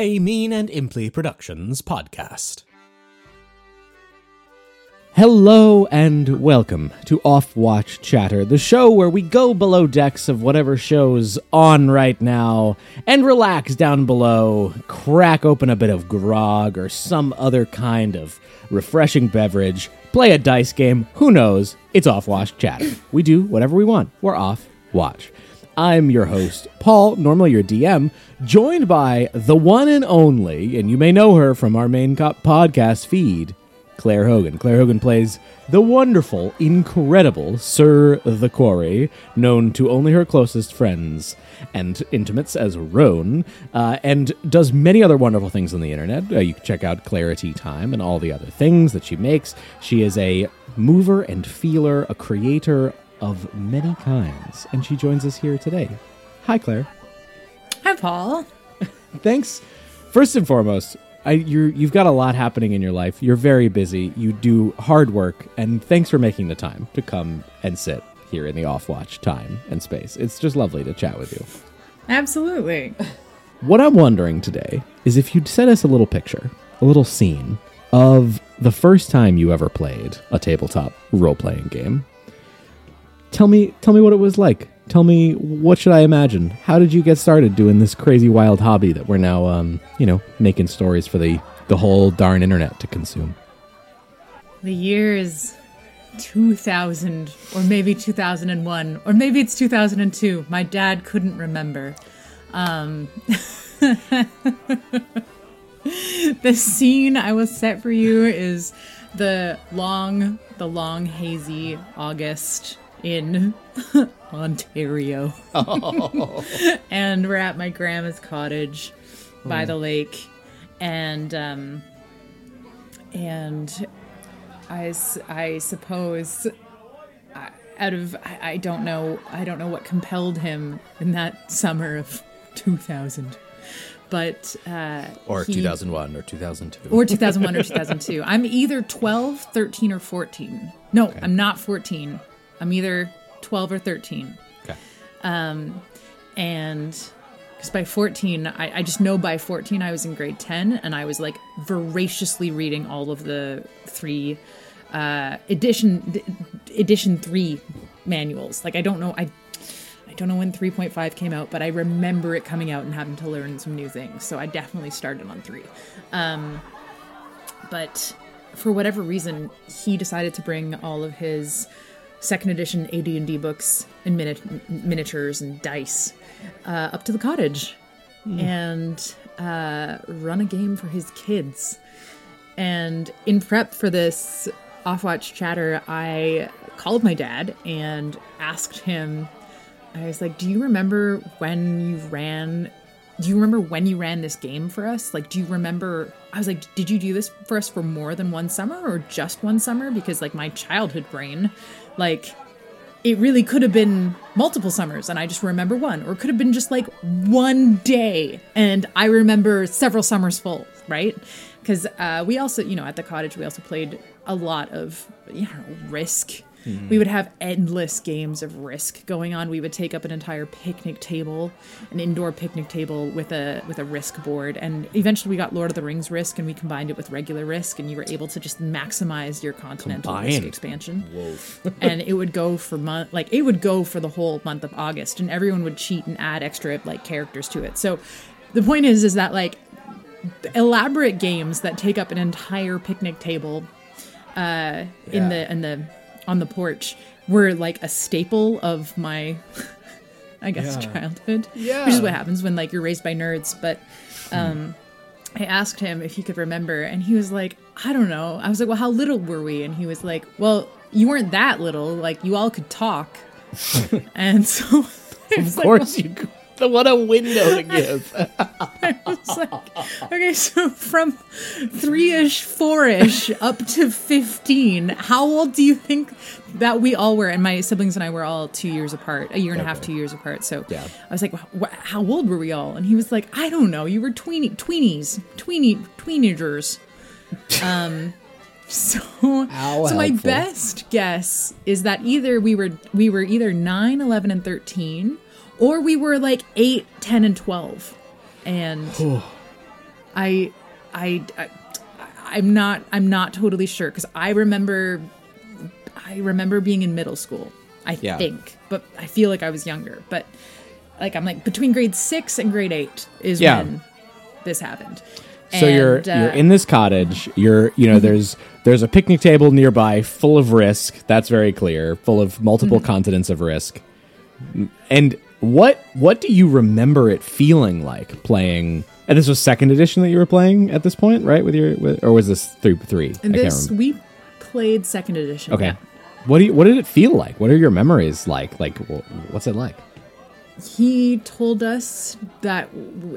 a Mean and Imply Productions podcast. Hello and welcome to Off Watch Chatter, the show where we go below decks of whatever show's on right now and relax down below, crack open a bit of grog or some other kind of refreshing beverage, play a dice game, who knows? It's Off Watch Chatter. We do whatever we want. We're off watch. I'm your host, Paul, normally your DM, joined by the one and only, and you may know her from our main co- podcast feed, Claire Hogan. Claire Hogan plays the wonderful, incredible Sir the Quarry, known to only her closest friends and intimates as Roan, uh, and does many other wonderful things on the internet. Uh, you can check out Clarity Time and all the other things that she makes. She is a mover and feeler, a creator of many kinds, and she joins us here today. Hi, Claire. Hi, Paul. Thanks. First and foremost, I, you're, you've got a lot happening in your life. You're very busy. You do hard work, and thanks for making the time to come and sit here in the off watch time and space. It's just lovely to chat with you. Absolutely. What I'm wondering today is if you'd set us a little picture, a little scene of the first time you ever played a tabletop role playing game. Tell me, tell me what it was like. Tell me what should I imagine? How did you get started doing this crazy wild hobby that we're now, um, you know, making stories for the the whole darn internet to consume? The year is 2000, or maybe 2001, or maybe it's 2002. My dad couldn't remember. Um, the scene I will set for you is the long, the long, hazy August in Ontario. and we're at my grandma's cottage by the lake. And, um, and I suppose I- out of I, I don't know I don't know what compelled him in that summer of 2000 but uh Or he- 2001 or 2002. or 2001 or 2002 I'm either 12 13 or 14 no I'm not 14 I'm either 12 or 13 okay. and because by 14 I, I just know by 14 i was in grade 10 and i was like voraciously reading all of the three uh edition edition 3 manuals. Like i don't know i i don't know when 3.5 came out but i remember it coming out and having to learn some new things. So i definitely started on 3 um but for whatever reason he decided to bring all of his second edition AD&D books and mini- miniatures and dice uh, up to the cottage and uh, run a game for his kids. And in prep for this off watch chatter, I called my dad and asked him, I was like, Do you remember when you ran? Do you remember when you ran this game for us? Like, do you remember? I was like, Did you do this for us for more than one summer or just one summer? Because, like, my childhood brain, like, it really could have been multiple summers and I just remember one, or it could have been just like one day and I remember several summers full, right? Because uh, we also, you know, at the cottage, we also played a lot of, you know, risk. We would have endless games of risk going on. We would take up an entire picnic table, an indoor picnic table with a with a risk board, and eventually we got Lord of the Rings risk, and we combined it with regular risk, and you were able to just maximize your continental risk Combined. expansion and it would go for month like it would go for the whole month of August and everyone would cheat and add extra like characters to it. So the point is is that like elaborate games that take up an entire picnic table uh in the in the on the porch were like a staple of my I guess childhood. Yeah. Which is what happens when like you're raised by nerds, but um I asked him if he could remember, and he was like, I don't know. I was like, Well, how little were we? And he was like, Well, you weren't that little. Like, you all could talk. and so, Of course, you. could- What a window to give. it's like, okay, so from three ish, four ish up to 15, how old do you think that we all were? And my siblings and I were all two years apart, a year and a half, two years apart. So Yeah. I was like, "Wh- how old were we all? And he was like, I don't know. You were tweeny, tweenies, tweeny, tweenagers. Um, so, How so my helpful. best guess is that either we were we were either 9, 11, and 13, or we were like 8, 10, and 12. And I, I, I I'm not I'm not totally sure because I remember I remember being in middle school. I Yeah. think, but I feel like I was younger. But like I'm like between grade six and grade eight is Yeah. when this happened. So you're uh, you're in this cottage. You're you know there's there's a picnic table nearby full of risk. That's very clear. Full of multiple continents of risk. And what what do you remember it feeling like playing? And this was second edition that you were playing at this point, right? With your with, or was this three three? I can't this we played second edition. Okay. yeah. What do you, what did it feel like? What are your memories like? Like what's it like? he told us that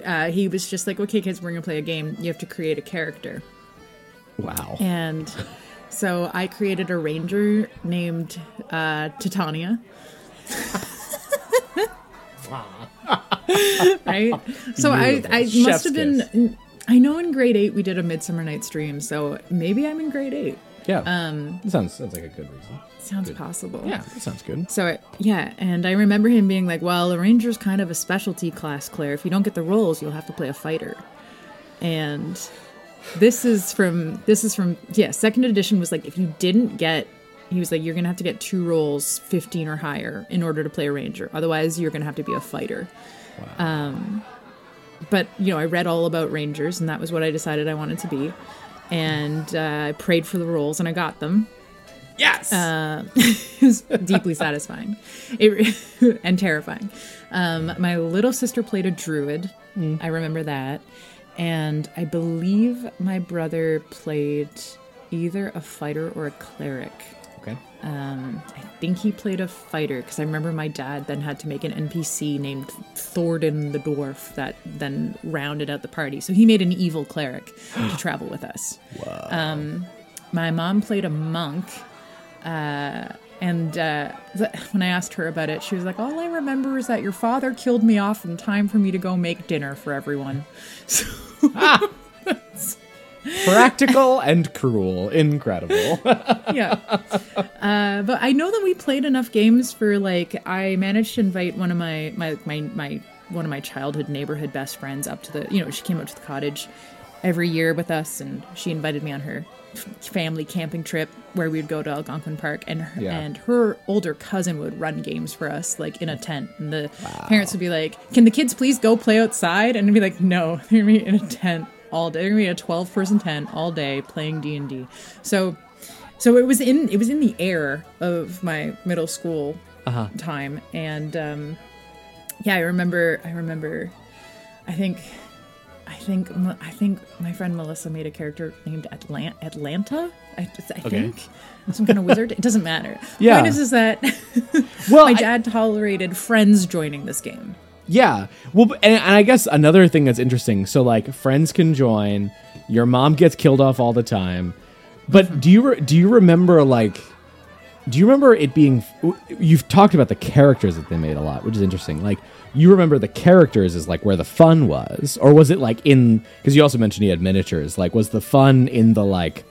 uh, he was just like, okay, kids, we're gonna play a game. You have to create a character. Wow. And so I created a ranger named uh, Titania. right? So I, Beautiful. I Chef's must have been. I know in grade eight we did a Midsummer Night's Dream, so maybe I'm in grade eight. Yeah. Um. That sounds sounds like a good reason. Sounds possible. Yeah, that sounds good. So I- yeah, and I remember him being like, "Well, a ranger's kind of a specialty class, Claire. If you don't get the rolls, you'll have to play a fighter." And this is from this is from yeah, second edition was like if you didn't get he was like you're going to have to get two rolls 15 or higher in order to play a ranger. Otherwise, you're going to have to be a fighter. Um but you know, I read all about rangers and that was what I decided I wanted to be. And uh, I prayed for the rolls, and I got them Yes. it was deeply satisfying it, and terrifying. Um, my little sister played a druid. I remember that. And I believe my brother played either a fighter or a cleric. Okay. Um, I think he played a fighter because I remember my dad then had to make an NPC named Thornton the dwarf that then rounded out the party. So he made an evil cleric to travel with us. Um, my mom played a monk. Uh, and uh, when I asked her about it, she was like, "All I remember is that your father killed me off in time for me to go make dinner for everyone." So Practical and cruel. Incredible. yeah. Uh, but I know that we played enough games for like I managed to invite one of my my my my one of my childhood neighborhood best friends up to the you know she came up to the cottage every year with us and she invited me on her family camping trip where we would go to Algonquin Park and her, Yeah. and her older cousin would run games for us like in a tent and the parents would be like can the kids please go play outside and I'd be like no they're in a tent all day. They're gonna be a 12 person tent all day playing D&D so so it was in it was in the air of my middle school time. And um yeah i remember i remember i think i think i think my friend melissa made a character named Atlant- atlanta i, I think? Some kind of wizard? It doesn't matter. Yeah. point is, is that well, my I- dad tolerated friends joining this game Yeah. Well, and, and I guess another thing that's interesting. So, like, friends can join. Your mom gets killed off all the time. But do you re- do you remember like? Do you remember it being? You've talked about the characters that they made a lot, which is interesting. Like, you remember the characters is like where the fun was, or was it like in? Because you also mentioned he had miniatures. Like, was the fun in the like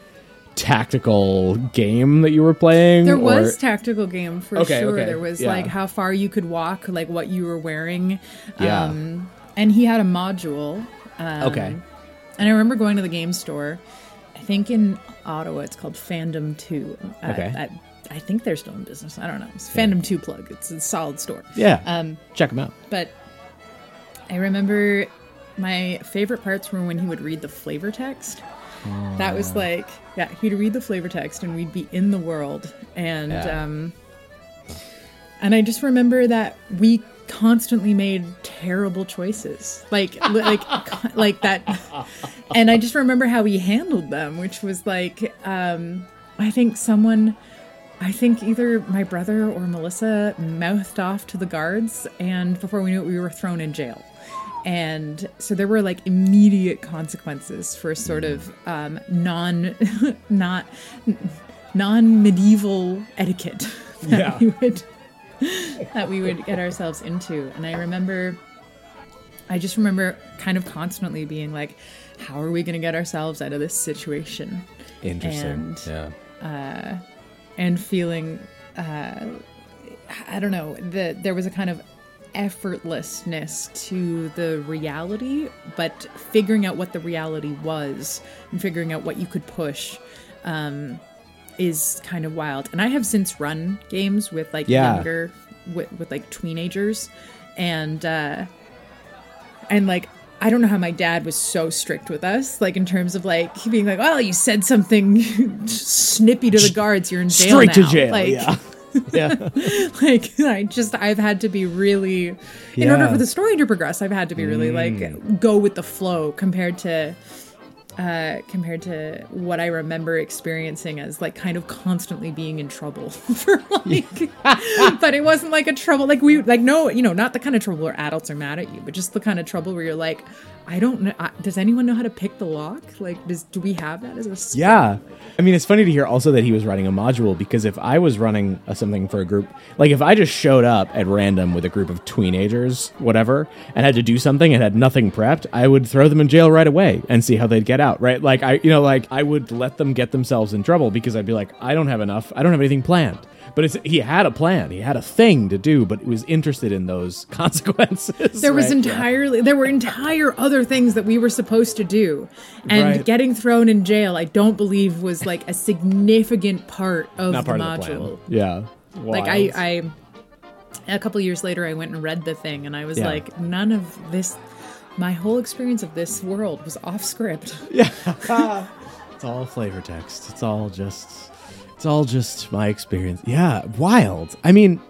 tactical game that you were playing? There or- was tactical game for Okay, sure. okay, There was yeah. like how far you could walk, like what you were wearing. Yeah. Um, and he had a module. Um, okay. And I remember going to the game store. I think in Ottawa it's called Fandom Two. Okay. I, I think they're still in business. I don't know. It's Fandom Two plug. It's a solid store. Yeah. Um, Check them out. but I remember my favorite parts were when he would read the flavor text. That was like, yeah, he'd read the flavor text and we'd be in the world. And, Yeah. um, and I just remember that we constantly made terrible choices. Like, like, like that. And I just remember how he handled them, which was like, um, I think someone, I think either my brother or Melissa mouthed off to the guards, and before we knew it, we were thrown in jail. And so there were like immediate consequences for sort of um, non, not non medieval etiquette that Yeah. we would that we would get ourselves into. And I remember, I just remember kind of constantly being like, how are we going to get ourselves out of this situation? Interesting. And- yeah. and feeling uh I don't know, that there was a kind of effortlessness to the reality, but figuring out what the reality was and figuring out what you could push um, is kind of wild. And I have since run games with like Yeah. younger, with, with like teenagers, and uh, and like I don't know how my dad was so strict with us, like in terms of like being like, "Well, you said something snippy to the guards, you're in jail Straight to jail. Like, yeah. yeah. like I just I've had to be really in order Yeah. Mm. for the story to progress, I've had to be really like go with the flow compared to uh compared to what I remember experiencing as like kind of constantly being in trouble for like but it wasn't like a trouble like we like no you know not the kind of trouble where adults are mad at you but just the kind of trouble where you're like I don't know does anyone know how to pick the lock like does do we have that as a skill? Yeah. I mean, it's funny to hear also that he was running a module because if I was running a, something for a group, like if I just showed up at random with a group of teenagers, whatever, and had to do something and had nothing prepped, I would throw them in jail right away and see how they'd get out, right? Like, I, you know, like I would let them get themselves in trouble because I'd be like, I don't have enough, I don't have anything planned. But it's, he had a plan, he had a thing to do, but he was interested in those consequences. There was right? Yeah. entirely there were entire other things that we were supposed to do. And Right. getting thrown in jail, I don't believe was like a significant part of Not the part of the module. Yeah. Like I I a couple years later I went and read the thing and I was Yeah. like none of this my whole experience of this world was off script. Yeah. it's all flavor text. It's all just it's all just my experience. Yeah, wild. I mean,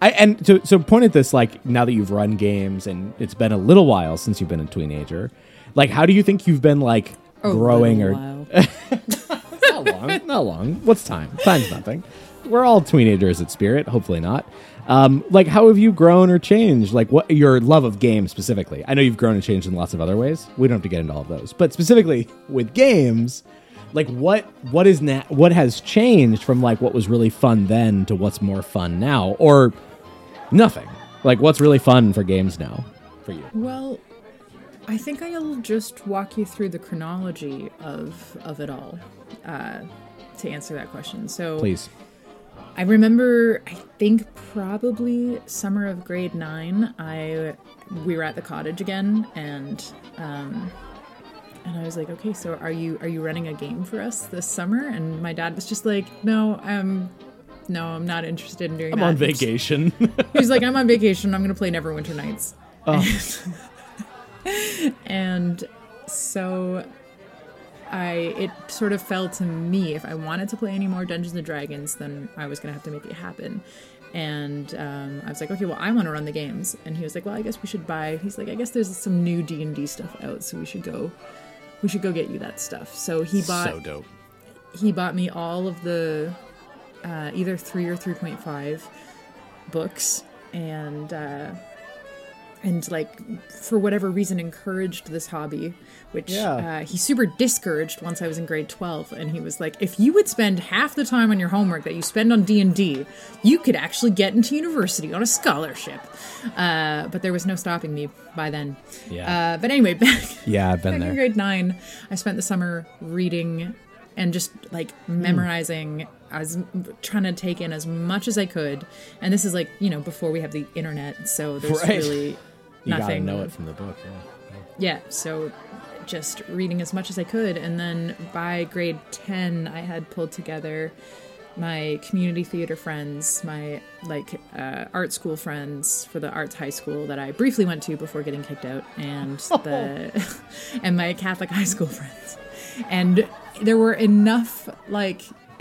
I and so so point at this like now that you've run games and it's been a little while since you've been a teenager. Like how do you think you've been like growing or not long, not long. What's time? Time's nothing. We're all teenagers at spirit, hopefully not. Um, like how have you grown or changed? Like what your love of games specifically? I know you've grown and changed in lots of other ways. We don't have to get into all of those, but specifically with games, like what what is na- what has changed from like what was really fun then to what's more fun now, or nothing? Like what's really fun for games now for you? Well, I think I'll just walk you through the chronology of of it all uh, to answer that question. So, Please. I remember, I think probably summer of grade nine. I we were at the cottage again, and um, and I was like, okay, so are you are you running a game for us this summer? And my dad was just like, no, um, no, I'm not interested in doing that. I'm that. on vacation. He's like, I'm on vacation. I'm gonna play Neverwinter Nights. and so I it sort of fell to me if I wanted to play any more Dungeons and Dragons, then I was gonna have to make it happen. And um, I was like, okay, well, I want to run the games. And he was like, well, I guess we should buy. He's like, I guess there's some new D and D stuff out, so we should go. We should go get you that stuff. So he bought so dope. he bought me all of the uh, either three or three point five books, and uh, and like for whatever reason encouraged this hobby, which Yeah. uh, he super discouraged once I was in grade twelve, and he was like, if you would spend half the time on your homework that you spend on D and D, you could actually get into university on a scholarship. Uh, but there was no stopping me by then. Yeah. Uh, but anyway, back Yeah, I've been back there. in grade nine, I spent the summer reading and just like memorizing. I was trying to take in as much as I could, and this is like you know before we have the internet, so there's Right. really You gotta know it from the book. Yeah. Yeah, so just reading as much as I could, and then by grade ten, I had pulled together my community theater friends, my like uh, art school friends for the arts high school that I briefly went to before getting kicked out, and the and my Catholic high school friends, and there were enough like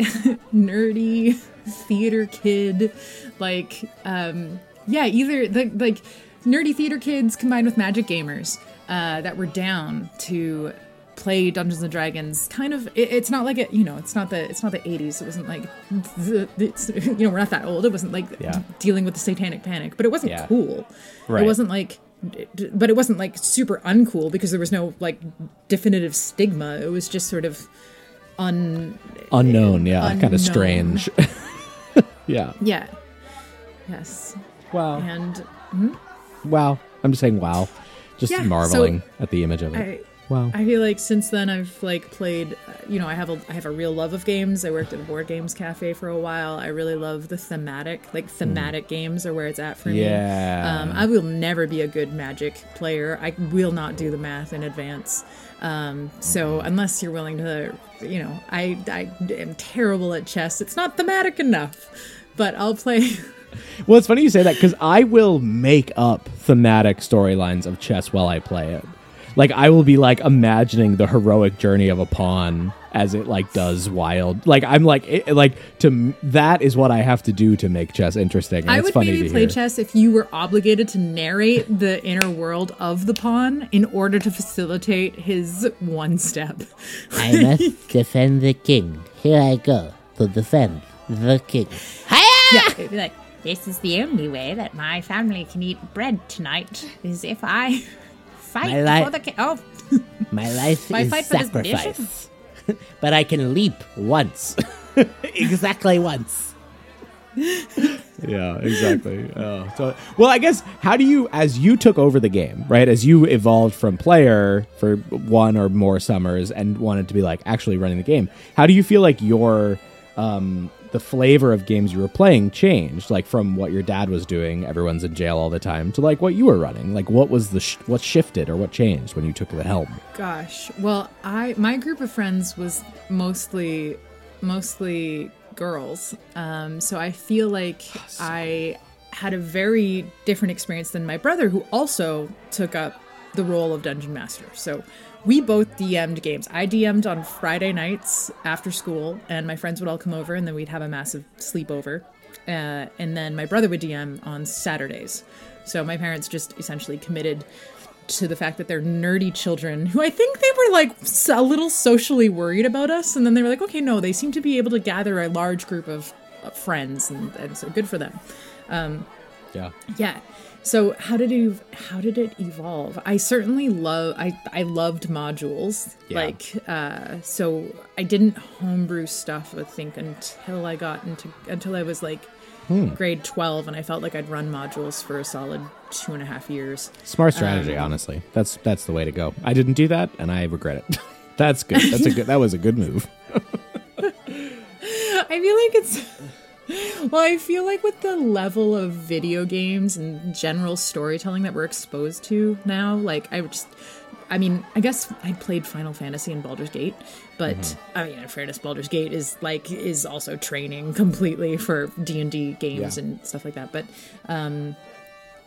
nerdy theater kid, like um yeah, either the like nerdy theater kids combined with magic gamers uh, that were down to play Dungeons and Dragons. Kind of, it, it's not like it, you know, it's not the it's not the '80s. It wasn't like, the, it's, you know, we're not that old. It wasn't like Yeah. dealing with the Satanic Panic, but it wasn't Yeah. cool. Right. It wasn't like. But it wasn't like super uncool because there was no like definitive stigma. It was just sort of un Unknown, yeah, kind of strange. yeah. yeah yes Wow. and Wow. I'm just saying wow. Just Yeah, marveling at the image of it. I Wow. I feel like since then I've like played, uh, you know, I have a I have a real love of games. I worked at a board games cafe for a while. I really love the thematic, like thematic games are where it's at for me. Hmm. Yeah. Um, I will never be a good Magic player. I will not do the math in advance. Um, so unless you're willing to, you know, I I am terrible at chess. It's not thematic enough, but I'll play. Well, it's funny you say that because I will make up thematic storylines of chess while I play it. Like I will be like imagining the heroic journey of a pawn as it like does wild. Like I'm like it, like to that is what I have to do to make chess interesting. And I it's would funny maybe to play hear. chess if you were obligated to narrate the inner world of the pawn in order to facilitate his one step. I must defend the king. Here I go to defend the king. Yeah, it'd be like, this is the only way that my family can eat bread tonight, is if I fight li- for the king. Oh, My life My is fight for sacrifice. but I can leap once. exactly once. Yeah, exactly. oh, so, well, I guess how do you, as you took over the game, right? As you evolved from player for one or more summers and wanted to be like actually running the game, how do you feel like your um, the flavor of games you were playing changed? Like from what your dad was doing, everyone's in jail all the time, to like what you were running. Like what was the sh- what shifted or what changed when you took the helm? gosh. Well, I my group of friends was mostly mostly girls. Um, so I feel like I had a very different experience than my brother, who also took up the role of dungeon master. So we both DM'd games. I DM'd on Friday nights after school, and my friends would all come over, and then we'd have a massive sleepover. Uh, and then my brother would DM on Saturdays. So my parents just essentially committed to the fact that they're nerdy children who I think they were like a little socially worried about us. And then they were like, okay, no, they seem to be able to gather a large group of, of friends, and, and so good for them. Yeah. Yeah. So how did it how did it evolve? I certainly love I I loved modules. Yeah. Like uh so I didn't homebrew stuff I think until I got into until I was like grade 12 and I felt like I'd run modules for a solid two and a half years. Smart strategy, Um, honestly. That's that's the way to go. I didn't do that, and I regret it. that's good. That's a good. That was a good move. I feel like it's well, I feel like with the level of video games and general storytelling that we're exposed to now, like I just I mean, I guess I played Final Fantasy and Baldur's Gate, but I mean, in fairness, Baldur's Gate is like is also training completely for D and D games Yeah. and stuff like that. But um,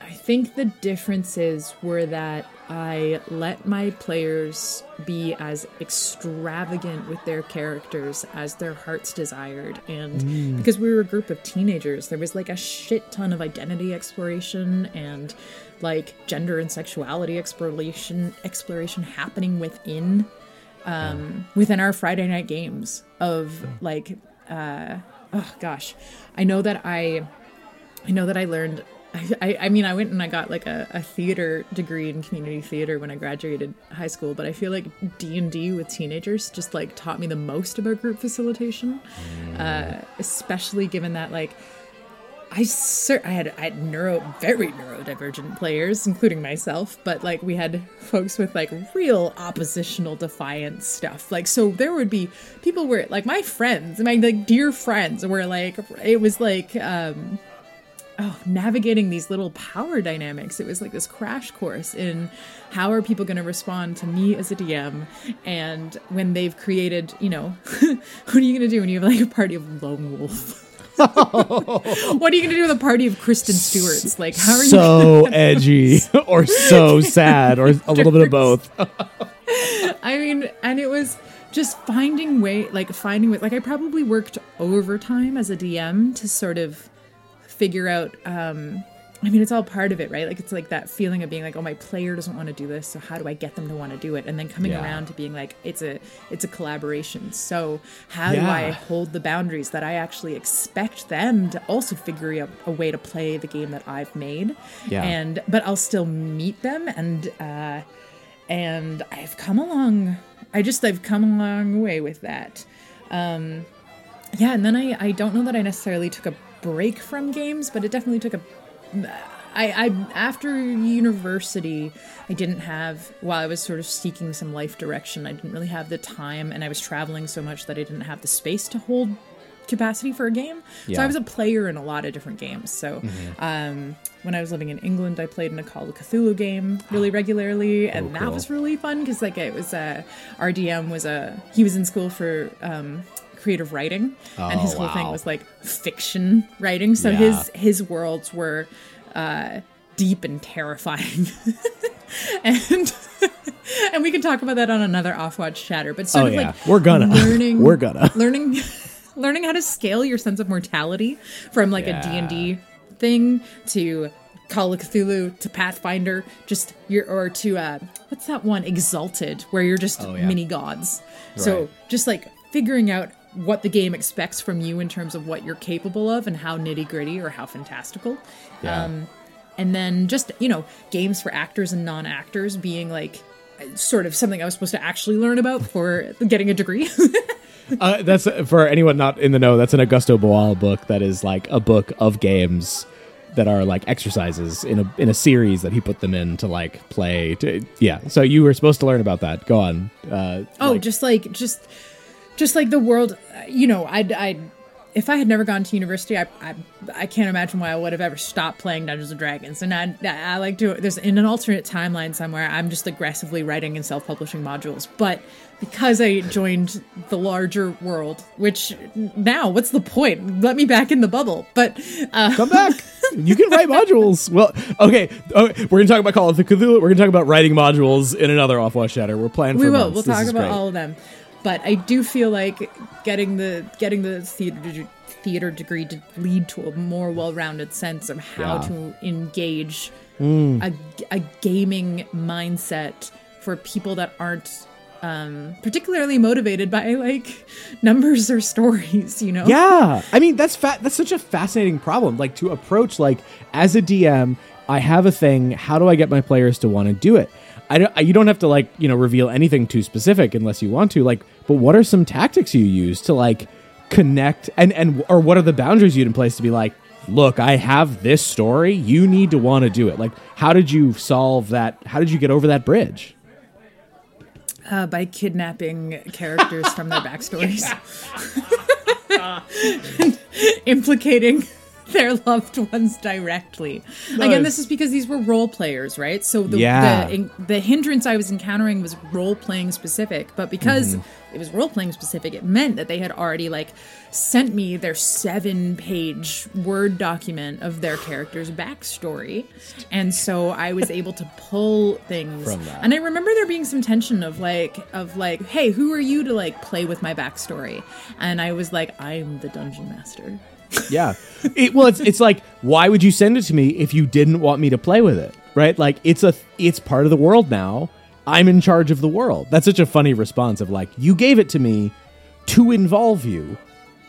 I think the differences were that I let my players be as extravagant with their characters as their hearts desired. And because we were a group of teenagers, there was like a shit ton of identity exploration and like gender and sexuality exploration exploration happening within um within our Friday night games of like uh oh gosh. I know that I I know that I learned. I, I, mean, I went and I got like a, a theater degree in community theater when I graduated high school. But I feel like D and D with teenagers just like taught me the most about group facilitation, uh, especially given that like I cer- I had I had neuro very neurodivergent players, including myself, but like we had folks with like real oppositional defiance stuff. Like so there would be people where like my friends, my like dear friends were like it was like um oh navigating these little power dynamics. It was like this crash course in how are people going to respond to me as a dm and when they've created you know what are you going to do when you have like a party of lone wolf what are you going to do with a party of kristen stewart's? Like how are you so edgy or so sad or a little bit of both. I mean, and it was just finding way, like finding way, like I probably worked overtime as a DM to sort of figure out. um I mean, it's all part of it, right? Like it's like that feeling of being like, oh, my player doesn't want to do this, so how do I get them to want to do it? And then coming Yeah. around to being like, it's a it's a collaboration. So how do I hold the boundaries that I actually expect them to also figure out a way to play the game that I've made? Yeah. And but I'll still meet them and. uh and I've come along. I just I've come a long way with that. Um, yeah, and then I I don't know that I necessarily took a break from games, but it definitely took a I, I after university, I didn't have while I was sort of seeking some life direction. I didn't really have the time, and I was traveling so much that I didn't have the space to hold capacity for a game. So I was a player in a lot of different games. So um, when I was living in England, I played in a Call of Cthulhu game really regularly, and that was really fun because like it was a RDM was a he was in school for. Um, creative writing and his Oh, whole thing was like fiction writing so Yeah. his his worlds were uh deep and terrifying and and we can talk about that on another off-watch chatter but sort Oh, of yeah. like We're gonna. learning We're gonna. learning learning how to scale your sense of mortality from like Yeah. a D&D thing to Call of Cthulhu to Pathfinder just your or to uh what's that one Exalted where you're just Oh, yeah. mini gods so just like figuring out what the game expects from you in terms of what you're capable of and how nitty gritty or how fantastical Yeah. um, and then just you know games for actors and non-actors being like sort of something i was supposed to actually learn about for getting a degree Uh, that's for anyone not in the know. That's an Augusto Boal book. That is like a book of games that are like exercises in a in a series that he put them in to like play. To, yeah. So you were supposed to learn about that. Go on. Uh, Oh, like- just like just just like the world, you know, I'd I if I had never gone to university, I, I I can't imagine why I would have ever stopped playing Dungeons and Dragons. And I I like to there's in an alternate timeline somewhere. I'm just aggressively writing and self-publishing modules, but because I joined the larger world, which now what's the point? Let me back in the bubble. But uh, come back. you can write modules. Well, okay. okay, We're gonna talk about Call of Cthulhu. We're gonna talk about writing modules in another off watch chatter. We're planning. we will. months. We'll This talk about great. all of them. But I do feel like getting the getting the theater theater degree to lead to a more well-rounded sense of how Yeah. to engage Mm. a, a gaming mindset for people that aren't um, particularly motivated by like numbers or stories. You know? Yeah, I mean that's fa- that's such a fascinating problem. Like to approach like as a DM, I have a thing. How do I get my players to want to do it? I don't. I- You don't have to like you know reveal anything too specific unless you want to. Like, but what are some tactics you use to like connect and and or what are the boundaries you'd in place to be like, look, I have this story. You need to want to do it. Like, how did you solve that? How did you get over that bridge? uh, by kidnapping characters from their backstories, And implicating their loved ones directly. Again, this is because these were role players, right? So the Yeah. the, the hindrance I was encountering was role playing specific, but because Mm-hmm. it was role playing specific, it meant that they had already like sent me their seven page word document of their character's backstory, and so I was able to pull things From that. and I remember there being some tension of like of like, hey, who are you to like play with my backstory? And I was like, I'm the dungeon master. Yeah. It, well, it's it's like why would you send it to me if you didn't want me to play with it? Right? Like it's a it's part of the world now. I'm in charge of the world. That's such a funny response of like you gave it to me to involve you.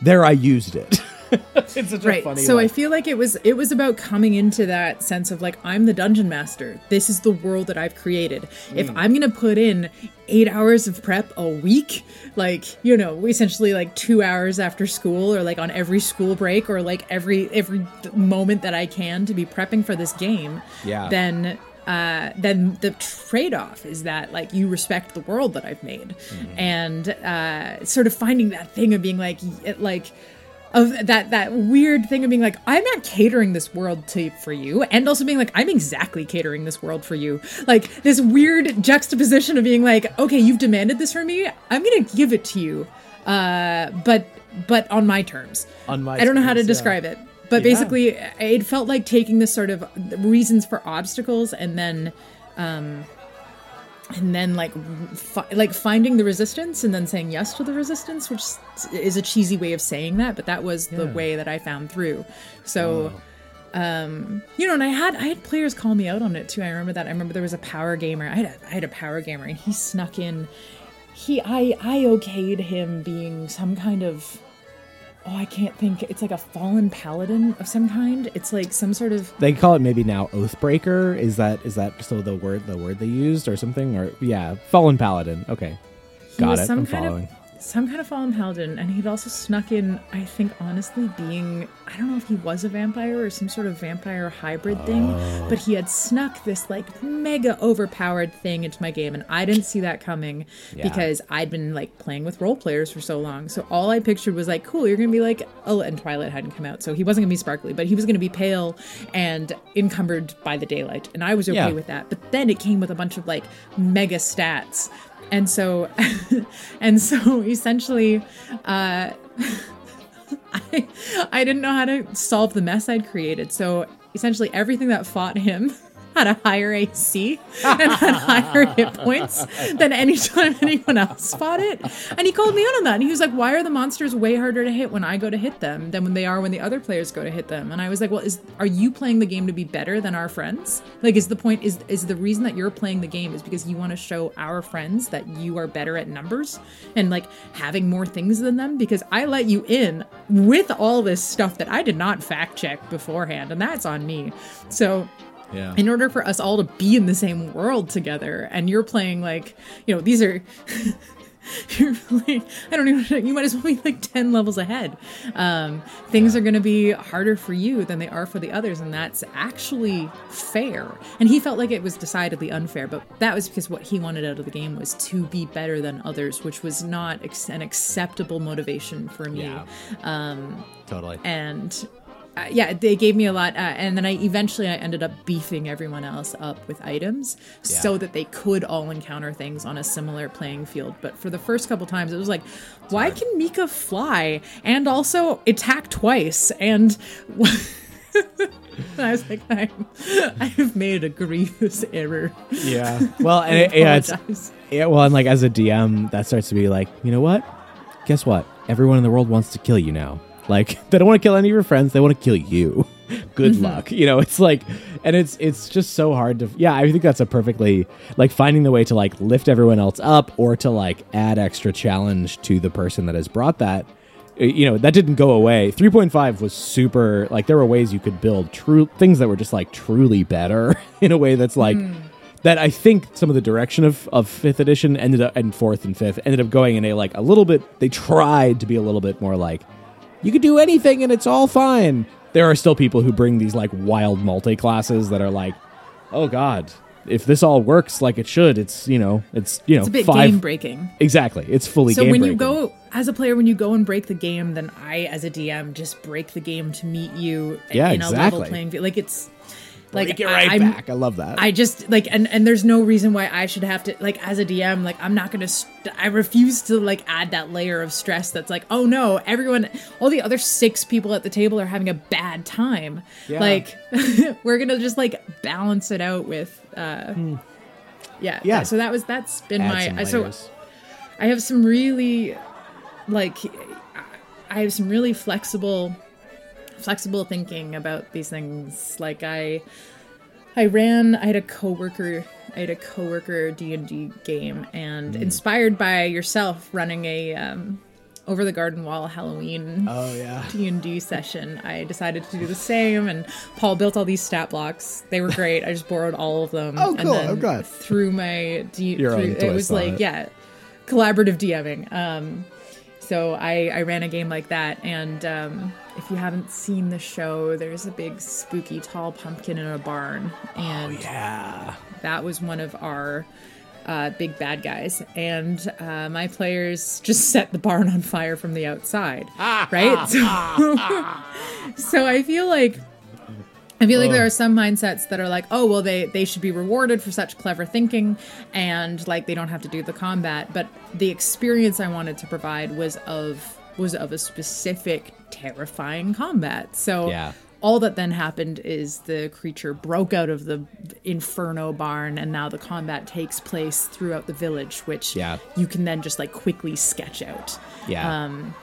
There I used it. it's such Right. a funny so I feel like it was it was about coming into that sense of like I'm the dungeon master. This is the world that I've created. If I'm going to put in 8 hours of prep a week, like, you know, essentially like 2 hours after school or like on every school break or like every every moment that I can to be prepping for this game, Yeah. then uh, then the trade-off is that like you respect the world that I've made, and uh, sort of finding that thing of being like it, like of that that weird thing of being like I'm not catering this world to for you, and also being like I'm exactly catering this world for you. Like this weird juxtaposition of being like, okay, you've demanded this from me, I'm gonna give it to you, uh, but but on my terms. On my I don't know how to terms, yeah. describe it. But Yeah. basically, it felt like taking this sort of reasons for obstacles and then, um, and then like, fi- like finding the resistance and then saying yes to the resistance, which is a cheesy way of saying that, but that was the way that I found through. So, um, you know, and I had I had players call me out on it too. I remember that. I remember there was a power gamer. I had a, I had a power gamer, and he snuck in. He I I okayed him being some kind of oh I can't think. It's like a fallen paladin of some kind. It's like some sort of they call it maybe now Oathbreaker. Is that is that so the word the word they used or something or yeah, Fallen Paladin. Okay. he Got it. some I'm kind following. of some kind of fallen paladin, and he'd also snuck in, I think, honestly, being I don't know if he was a vampire or some sort of vampire hybrid thing, Oh. but he had snuck this like mega overpowered thing into my game, and I didn't see that coming Yeah. because I'd been like playing with role players for so long. So all I pictured was like, cool, you're gonna be like, oh, and Twilight hadn't come out, so he wasn't gonna be sparkly, but he was gonna be pale and encumbered by the daylight, and I was okay Yeah. with that. But then it came with a bunch of like mega stats. And so, and so essentially, uh, I, I didn't know how to solve the mess I'd created. So essentially, everything that fought him had a higher AC and had higher hit points than any time anyone else fought it. And he called me out on that. And he was like, Why are the monsters way harder to hit when I go to hit them than when they are when the other players go to hit them? And I was like, Well, is are you playing the game to be better than our friends? Like, is the point is is the reason that you're playing the game is because you want to show our friends that you are better at numbers and like having more things than them? Because I let you in with all this stuff that I did not fact check beforehand, and that's on me. So Yeah. in order for us all to be in the same world together and you're playing like you know these are you're playing i don't even you might as well be like 10 levels ahead um, things are going to be harder for you than they are for the others and that's actually fair and he felt like it was decidedly unfair but that was because what he wanted out of the game was to be better than others which was not ex- an acceptable motivation for me Yeah. totally. and uh, yeah, they gave me a lot, uh, and then I eventually I ended up beefing everyone else up with items so that they could all encounter things on a similar playing field. But for the first couple times, it was like, why can Mika fly and also attack twice? And I was like, I, I have made a grievous error. Yeah. Well, and it, yeah, it's, yeah. Well, and like as a DM, that starts to be like, you know what? Guess what? Everyone in the world wants to kill you now. Like they don't want to kill any of your friends; they want to kill you. Good luck. You know, it's like, and it's it's just so hard to. Yeah, I think that's a perfectly like finding the way to like lift everyone else up or to like add extra challenge to the person that has brought that. Uh, You know, that didn't go away. 3.5 was super like there were ways you could build true things that were just like truly better in a way that's like that I think some of the direction of, of fifth edition ended up and fourth and fifth ended up going in a like a little bit they tried to be a little bit more like you could do anything and it's all fine. There are still people who bring these like wild multi classes that are like, oh god, if this all works like it should, it's you know, it's you know, It's a bit five game breaking. exactly. It's fully So when you go as a player, when you go and break the game, then I, as a DM, just break the game to meet you Yeah, in a level exactly. playing field. Like it's like Break it I- right I'm- back. I love that. I just like and and there's no reason why I should have to like as a DM like I'm not gonna st- I refuse to like add that layer of stress that's like oh no everyone all the other six people at the table are having a bad time Yeah. like we're gonna just like balance it out with uh yeah Yeah. so that was that's been Add my so. I have some really like I have some really flexible flexible thinking about these things. Like I I ran I had a coworker I had a coworker D&D game and Hmm. inspired by yourself running a um over the garden wall Halloween oh yeah. D&D session. I decided to do the same and Paul built all these stat blocks. They were great. I just borrowed all of them. Oh, and cool. then Oh, God. Through my D- through, it was like it. yeah, collaborative DMing. Um so I, I ran a game like that and um, if you haven't seen the show there's a big spooky tall pumpkin in a barn and Oh, Yeah. that was one of our uh, big bad guys and uh, my players just set the barn on fire from the outside right so, so i feel like I feel like there are some mindsets that are like, oh well, they they should be rewarded for such clever thinking, and like they don't have to do the combat. But the experience I wanted to provide was of was of a specific terrifying combat. So Yeah. all that then happened is the creature broke out of the inferno barn, and now the combat takes place throughout the village, which Yeah. you can then just like quickly sketch out. Yeah. Um,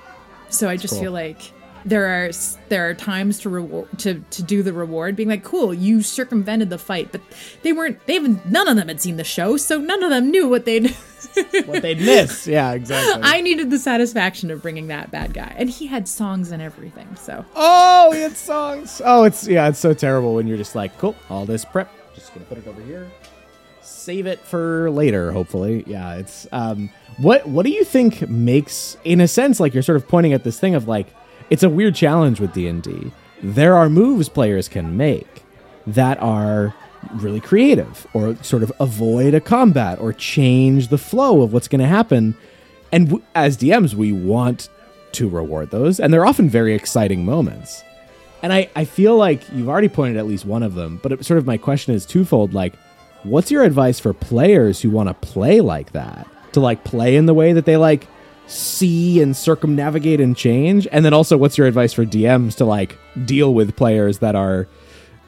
so I just cool. feel like there are there are times to reward to to do the reward, being like, "Cool, you circumvented the fight," but they weren't. They haven't. None of them had seen the show, so none of them knew what they'd. what they'd miss. Yeah, exactly. I needed the satisfaction of bringing that bad guy, and he had songs and everything. So Oh, he had songs. Oh, it's yeah, it's so terrible when you're just like, cool, all this prep. Just gonna put it over here. save it for later. Hopefully, yeah. It's um, what what do you think makes, in a sense, like you're sort of pointing at this thing of like it's a weird challenge with D and D. There are moves players can make that are really creative, or sort of avoid a combat, or change the flow of what's going to happen. And w- as DMs, we want to reward those, and they're often very exciting moments. And I, I feel like you've already pointed at least one of them, but it, sort of my question is twofold. Like, what's your advice for players who want to play like that? To like play in the way that they like see and circumnavigate and change? And then also, what's your advice for DMs to like deal with players that are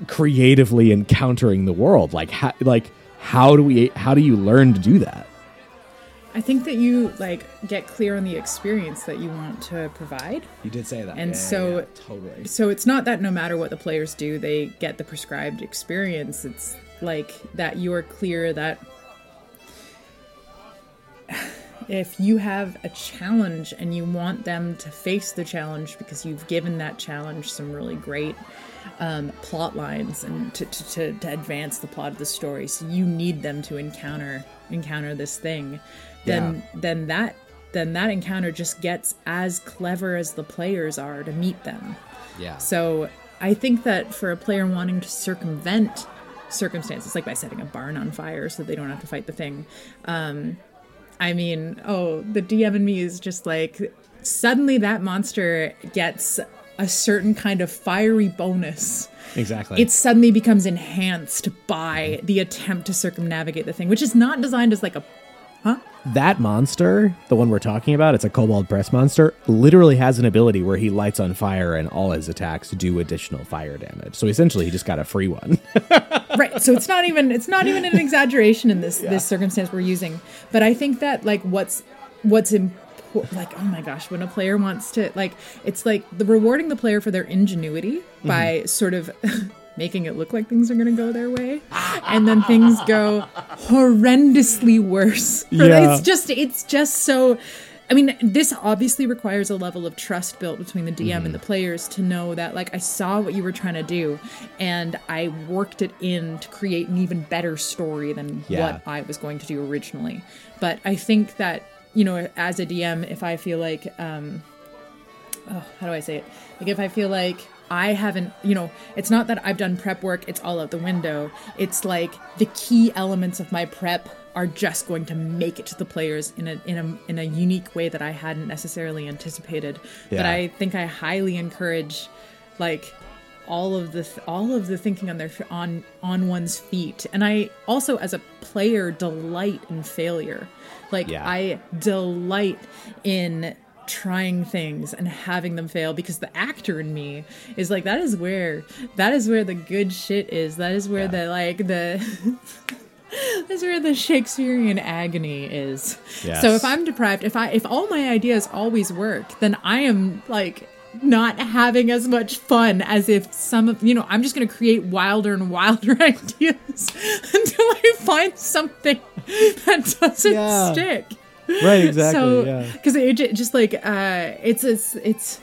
creatively encountering the world? Like, how, like, how do we, how do you learn to do that? I think that you like get clear on the experience that you want to provide. You did say that. And so totally. So it's not that no matter what the players do, they get the prescribed experience. It's like that you're clear that if you have a challenge and you want them to face the challenge because you've given that challenge some really great um, plot lines and to, to, to, to advance the plot of the story, so you need them to encounter encounter this thing, then Yeah. then that then that encounter just gets as clever as the players are to meet them. Yeah. So I think that for a player wanting to circumvent circumstances, like by setting a barn on fire so they don't have to fight the thing, um, I mean, oh, the DM in me is just like suddenly that monster gets a certain kind of fiery bonus. Exactly. It suddenly becomes enhanced by the attempt to circumnavigate the thing, which is not designed as like a huh? that monster, the one we're talking about, it's a kobold press monster, literally has an ability where he lights on fire and all his attacks do additional fire damage. So essentially, he just got a free one. right so it's not even it's not even an exaggeration in this this circumstance we're using but i think that like what's what's important like oh my gosh when a player wants to like it's like the rewarding the player for their ingenuity mm-hmm. by sort of making it look like things are going to go their way and then things go horrendously worse For- Yeah. it's just it's just so I mean, this obviously requires a level of trust built between the DM and mm-hmm. the players to know that, like, I saw what you were trying to do, and I worked it in to create an even better story than Yeah. what I was going to do originally. But I think that, you know, as a DM, if I feel like, um, oh, how do I say it? Like, if I feel like I haven't, you know, it's not that I've done prep work, it's all out the window. It's like the key elements of my prep are just going to make it to the players in a in a in a unique way that I hadn't necessarily anticipated. But I think I highly encourage like all of the th- all of the thinking on their f- on on one's feet. And i also as a player delight in failure. Like Yeah. i delight in trying things and having them fail because the actor in me is like that is where that is where the good shit is. That is where the like the that's where the shakespearean agony is. Yes. so if i'm deprived if i if all my ideas always work then i am like not having as much fun as if some of you know i'm just going to create wilder and wilder ideas until i find something that doesn't Yeah. stick right, exactly. so yeah. because it just like uh it's it's it's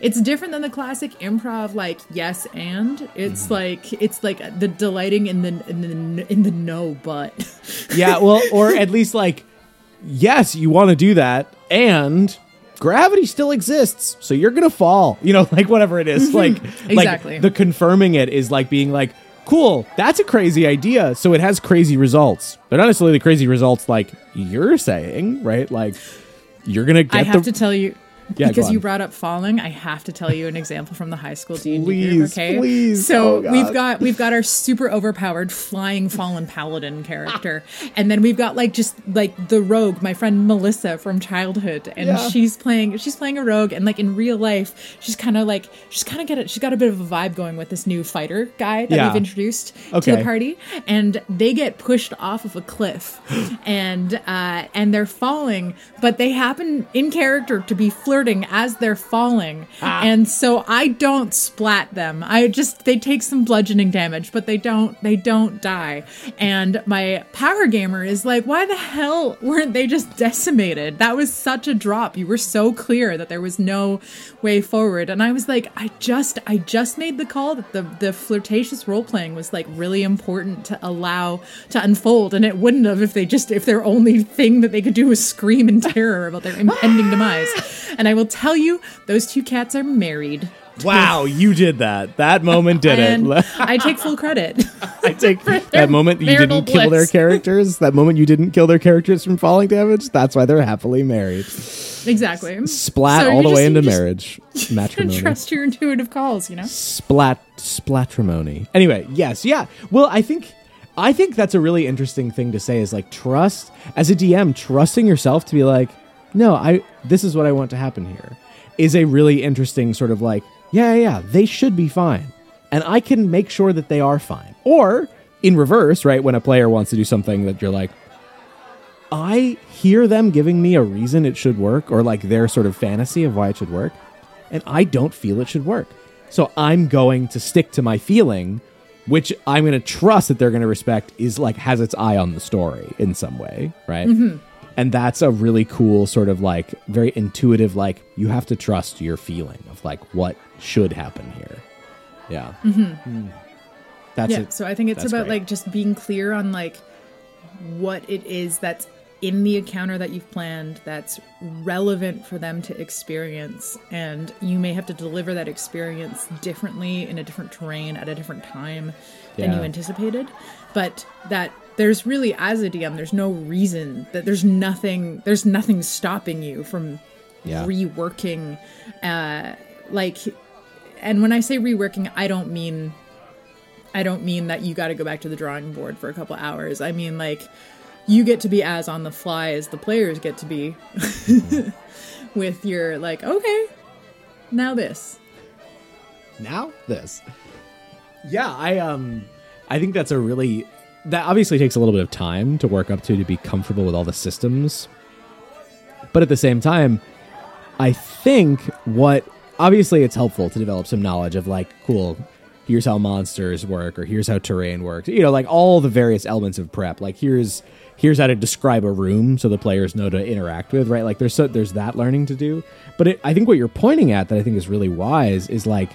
it's different than the classic improv like yes and it's Mm-hmm. like it's like the delighting in the in the in the no but yeah, well, or at least like, yes, you want to do that, and gravity still exists, so you're gonna fall. You know, like whatever it is, mm-hmm. like, Exactly. like the confirming it is like being like, cool, that's a crazy idea, so it has crazy results, but not necessarily the crazy results like you're saying, right? Like, you're gonna get i have the to tell you Yeah, because you brought up falling i have to tell you an example from the high school d&d Please, group okay? please. so Oh, we've got we've got our super overpowered flying fallen paladin character. And then we've got like just like the rogue my friend melissa from childhood. And Yeah. she's playing she's playing a rogue. And like in real life she's kind of like she's kind of get it she's got a bit of a vibe going with this new fighter guy that Yeah. we've introduced to the party. And they get pushed off of a cliff. And uh and they're falling. But they happen in character to be flirting as they're falling. Ah. And so I don't splat them. I just they take some bludgeoning damage, but they don't they don't die. And my power gamer is like, "Why the hell weren't they just decimated? That was such a drop. You were so clear that there was no way forward." And I was like, "I just I just made the call that the the flirtatious role playing was like really important to allow to unfold and it wouldn't have if they just if their only thing that they could do was scream in terror about their impending demise. And I will tell you, those two cats are married. Wow, you did that. That moment did and it. I take full credit. I take that moment you didn't kill their characters. That moment you didn't kill their characters from falling damage. That's why they're happily married. exactly. Splat So all the just- way into marriage. Matrimony. Trust your intuitive calls, you know? splat splatrimony. Anyway, yes, yeah. Well, I think I think that's a really interesting thing to say is like trust as a DM, trusting yourself to be like, no, I this is what I want to happen here is a really interesting sort of like, yeah, yeah, they should be fine. And I can make sure that they are fine. Or in reverse, right, when a player wants to do something that you're like, I hear them giving me a reason it should work or like their sort of fantasy of why it should work, and I don't feel it should work. So I'm going to stick to my feeling, which I'm going to trust that they're going to respect is like has its eye on the story in some way, right? Mm-hmm. And that's a really cool sort of like very intuitive like you have to trust your feeling of like what should happen here. Yeah. Mm. That's yeah. it. So I think it's That's about great. like just being clear on like what it is that's in the encounter that you've planned that's relevant for them to experience and you may have to deliver that experience differently in a different terrain at a different time than you anticipated but that there's really as a dm there's no reason that there's nothing there's nothing stopping you from Yeah. reworking uh like and when i say reworking i don't mean I don't mean that you got to go back to the drawing board for a couple hours. I mean like you get to be as on the fly as the players get to be with your like okay, now this. now this yeah i um i think that's a really that obviously takes a little bit of time to work up to to be comfortable with all the systems. But at the same time i think what obviously it's helpful to develop some knowledge of like cool here's how monsters work or here's how terrain works you know like all the various elements of prep. Like here's here's how to describe a room so the players know to interact with right? Like there's so there's that learning to do. But it, i think what you're pointing at that i think is really wise is like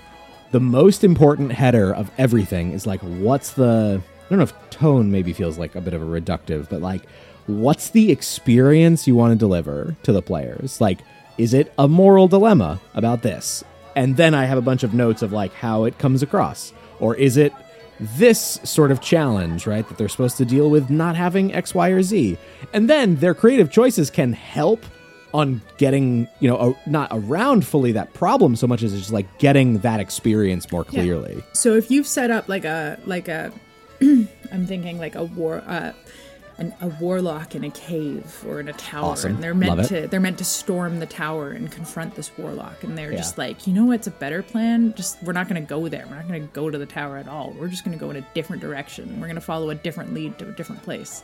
the most important header of everything is like what's the i don't know if tone maybe feels like a bit of a reductive but like what's the experience you want to deliver to the players? Like is it a moral dilemma about this? And then i have a bunch of notes of like how it comes across. Or is it this sort of challenge right that they're supposed to deal with not having x y or z? And then their creative choices can help on getting you know a, not around fully that problem so much as just like getting that experience more clearly. So if you've set up like a like a I'm thinking like a war uh an, a warlock in a cave or in a tower Awesome. and they're meant to they're meant to storm the tower and confront this warlock and they're Yeah. just like you know what's a better plan? Just we're not going to go there. We're not going to go to the tower at all. We're just going to go in a different direction. We're going to follow a different lead to a different place.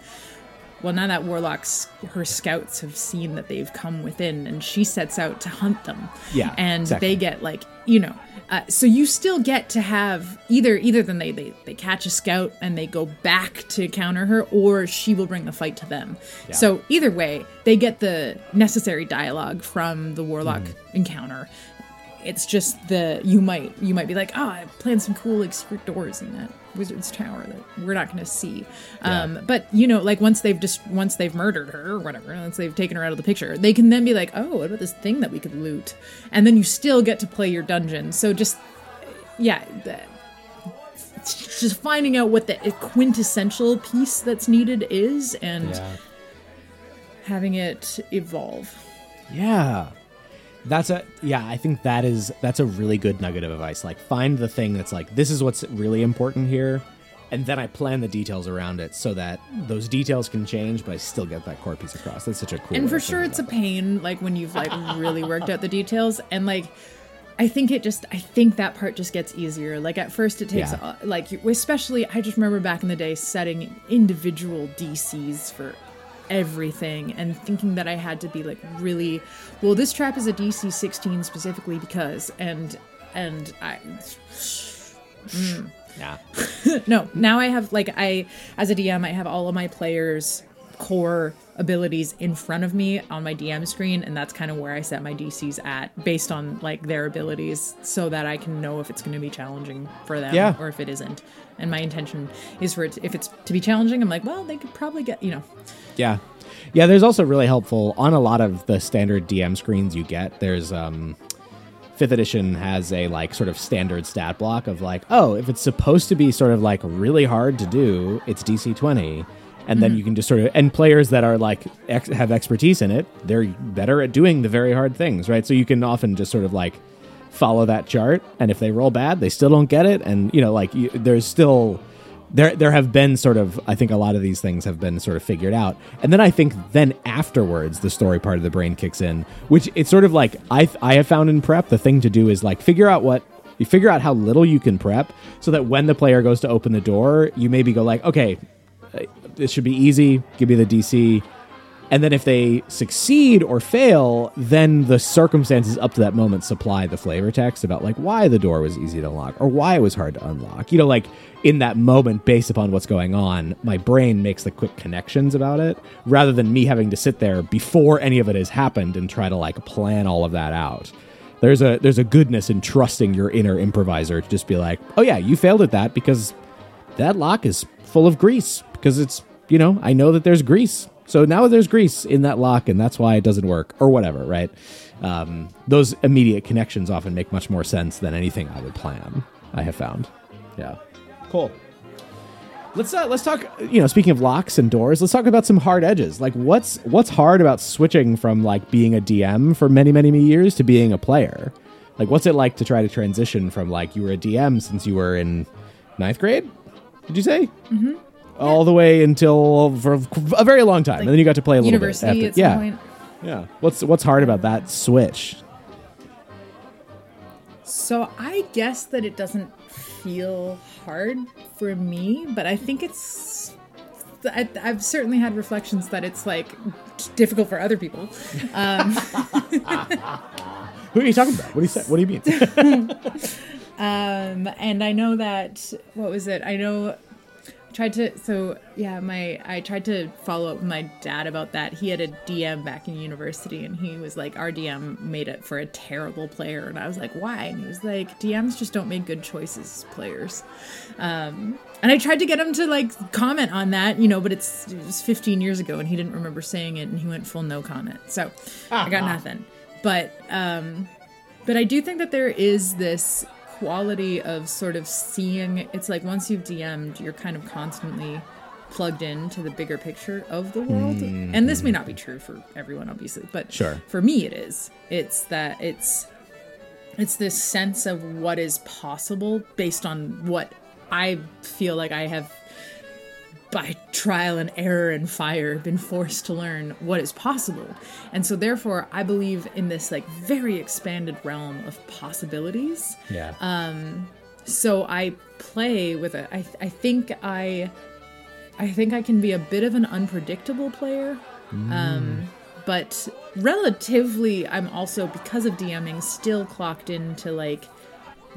Well now that warlock's her scouts have seen that they've come within and she sets out to hunt them. Yeah, and exactly. they get like you know uh, so you still get to have either either then they, they they catch a scout and they go back to counter her or she will bring the fight to them. So either way they get the necessary dialogue from the warlock Mm-hmm. encounter. It's just the you might you might be like oh i planned some cool like secret doors in that wizard's tower that we're not going to see um but you know like once they've just once they've murdered her or whatever once they've taken her out of the picture they can then be like oh what about this thing that we could loot? And then you still get to play your dungeon. So just yeah the, just finding out what the quintessential piece that's needed is and having it evolve. Yeah. That's a yeah, I think that is that's a really good nugget of advice. Like find the thing that's like this is what's really important here and then I plan the details around it so that those details can change but I still get that core piece across. That's such a cool and for sure it's a pain like when you've like really worked out the details and like i think it just i think that part just gets easier like at first it takes Yeah. uh, like especially i just remember back in the day setting individual dcs for everything and thinking that I had to be like really well this trap is a DC 16 specifically because and and I mm. Yeah. no, now I have like I as a DM I have all of my players core abilities in front of me on my DM screen and that's kind of where I set my DCs at based on like their abilities so that I can know if it's going to be challenging for them Yeah. or if it isn't. And my intention is for it to, if it's to be challenging I'm like, well, they could probably get, you know. Yeah. Yeah, there's also really helpful on a lot of the standard DM screens you get. There's um fifth edition has a like sort of standard stat block of like, oh, if it's supposed to be sort of like really hard to do, it's DC 20. And then mm-hmm. you can just sort of and players that are like ex- have expertise in it, they're better at doing the very hard things, right? So you can often just sort of like follow that chart, and if they roll bad, they still don't get it, and you know, like you, there's still there there have been sort of I think a lot of these things have been sort of figured out, and then I think then afterwards the story part of the brain kicks in, which it's sort of like I I have found in prep the thing to do is like figure out what you figure out how little you can prep so that when the player goes to open the door, you maybe go like, okay, this should be easy. Give me the DC. And then if they succeed or fail, then the circumstances up to that moment supply the flavor text about like why the door was easy to unlock or why it was hard to unlock. You know, like in that moment, based upon what's going on, my brain makes the quick connections about it rather than me having to sit there before any of it has happened and try to like plan all of that out. There's a there's a goodness in trusting your inner improviser to just be like, oh yeah, you failed at that because that lock is full of grease because it's you know i know that there's grease. So now there's grease in that lock and that's why it doesn't work or whatever right? Um, those immediate connections often make much more sense than anything i would plan i have found. Yeah. Cool. Let's uh, let's talk you know speaking of locks and doors let's talk about some hard edges. Like what's what's hard about switching from like being a dm for many many many years to being a player? Like what's it like to try to transition from like you were a dm since you were in ninth grade did you say mm-hmm. all the way until for a very long time and then you got to play a little University bit at some yeah point. yeah what's what's hard about that switch So I guess that it doesn't feel hard for me, but I think it's. I, I've certainly had reflections that it's like difficult for other people. who are you talking about what do you say what do you mean Um, and I know that what was it? I know tried to so yeah my i tried to follow up with my dad about that. He had a dm back in university and he was like our dm made it for a terrible player. And i was like why? And he was like dms just don't make good choices players. Um and i tried to get him to like comment on that you know but it's it was 15 years ago and he didn't remember saying it and he went full no comment. So i got nothing. But um but I do think that there is this quality of sort of seeing it's like once you've DM'd, you're kind of constantly plugged into the bigger picture of the world. And this may not be true for everyone, obviously, but Sure. for me it is. It's that it's it's this sense of what is possible based on what I feel like I have by trial and error and fire been forced to learn what is possible. And so therefore i believe in this like very expanded realm of possibilities. Yeah. Um so i play with it I, I think i i think i can be a bit of an unpredictable player um but relatively i'm also because of dming still clocked into like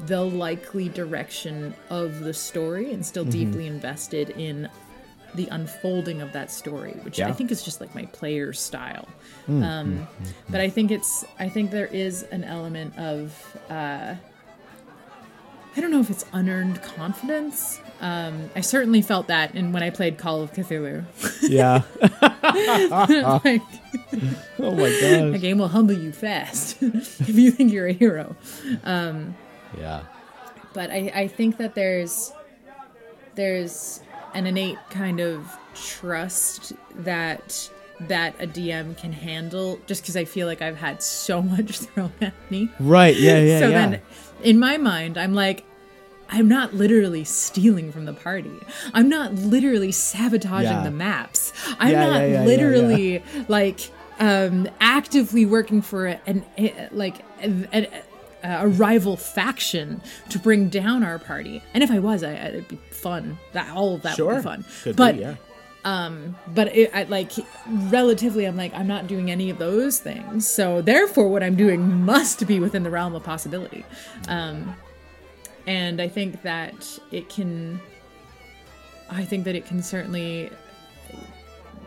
the likely direction of the story and still deeply invested in the unfolding of that story which i think is just like my player style um but i think it's i think there is an element of uh I don't know if it's unearned confidence. Um, I certainly felt that in when I played Call of Cthulhu. yeah like, oh my god. a game will humble you fast if you think you're a hero. yeah But I, I think that there's there's an innate kind of trust that that a DM can handle just because I feel like I've had so much thrown at me. right yeah yeah so yeah then in my mind i'm like i'm not literally stealing from the party i'm not literally sabotaging Yeah. the maps i'm Yeah, not literally like um actively working for an, an like a, a, a rival faction to bring down our party and if i was I, it'd be fun that all of that would be fun Could be, but yeah. Um, but it, I, like relatively, I'm like I'm not doing any of those things. So therefore, what I'm doing must be within the realm of possibility. Um, and I think that it can. I think that it can certainly.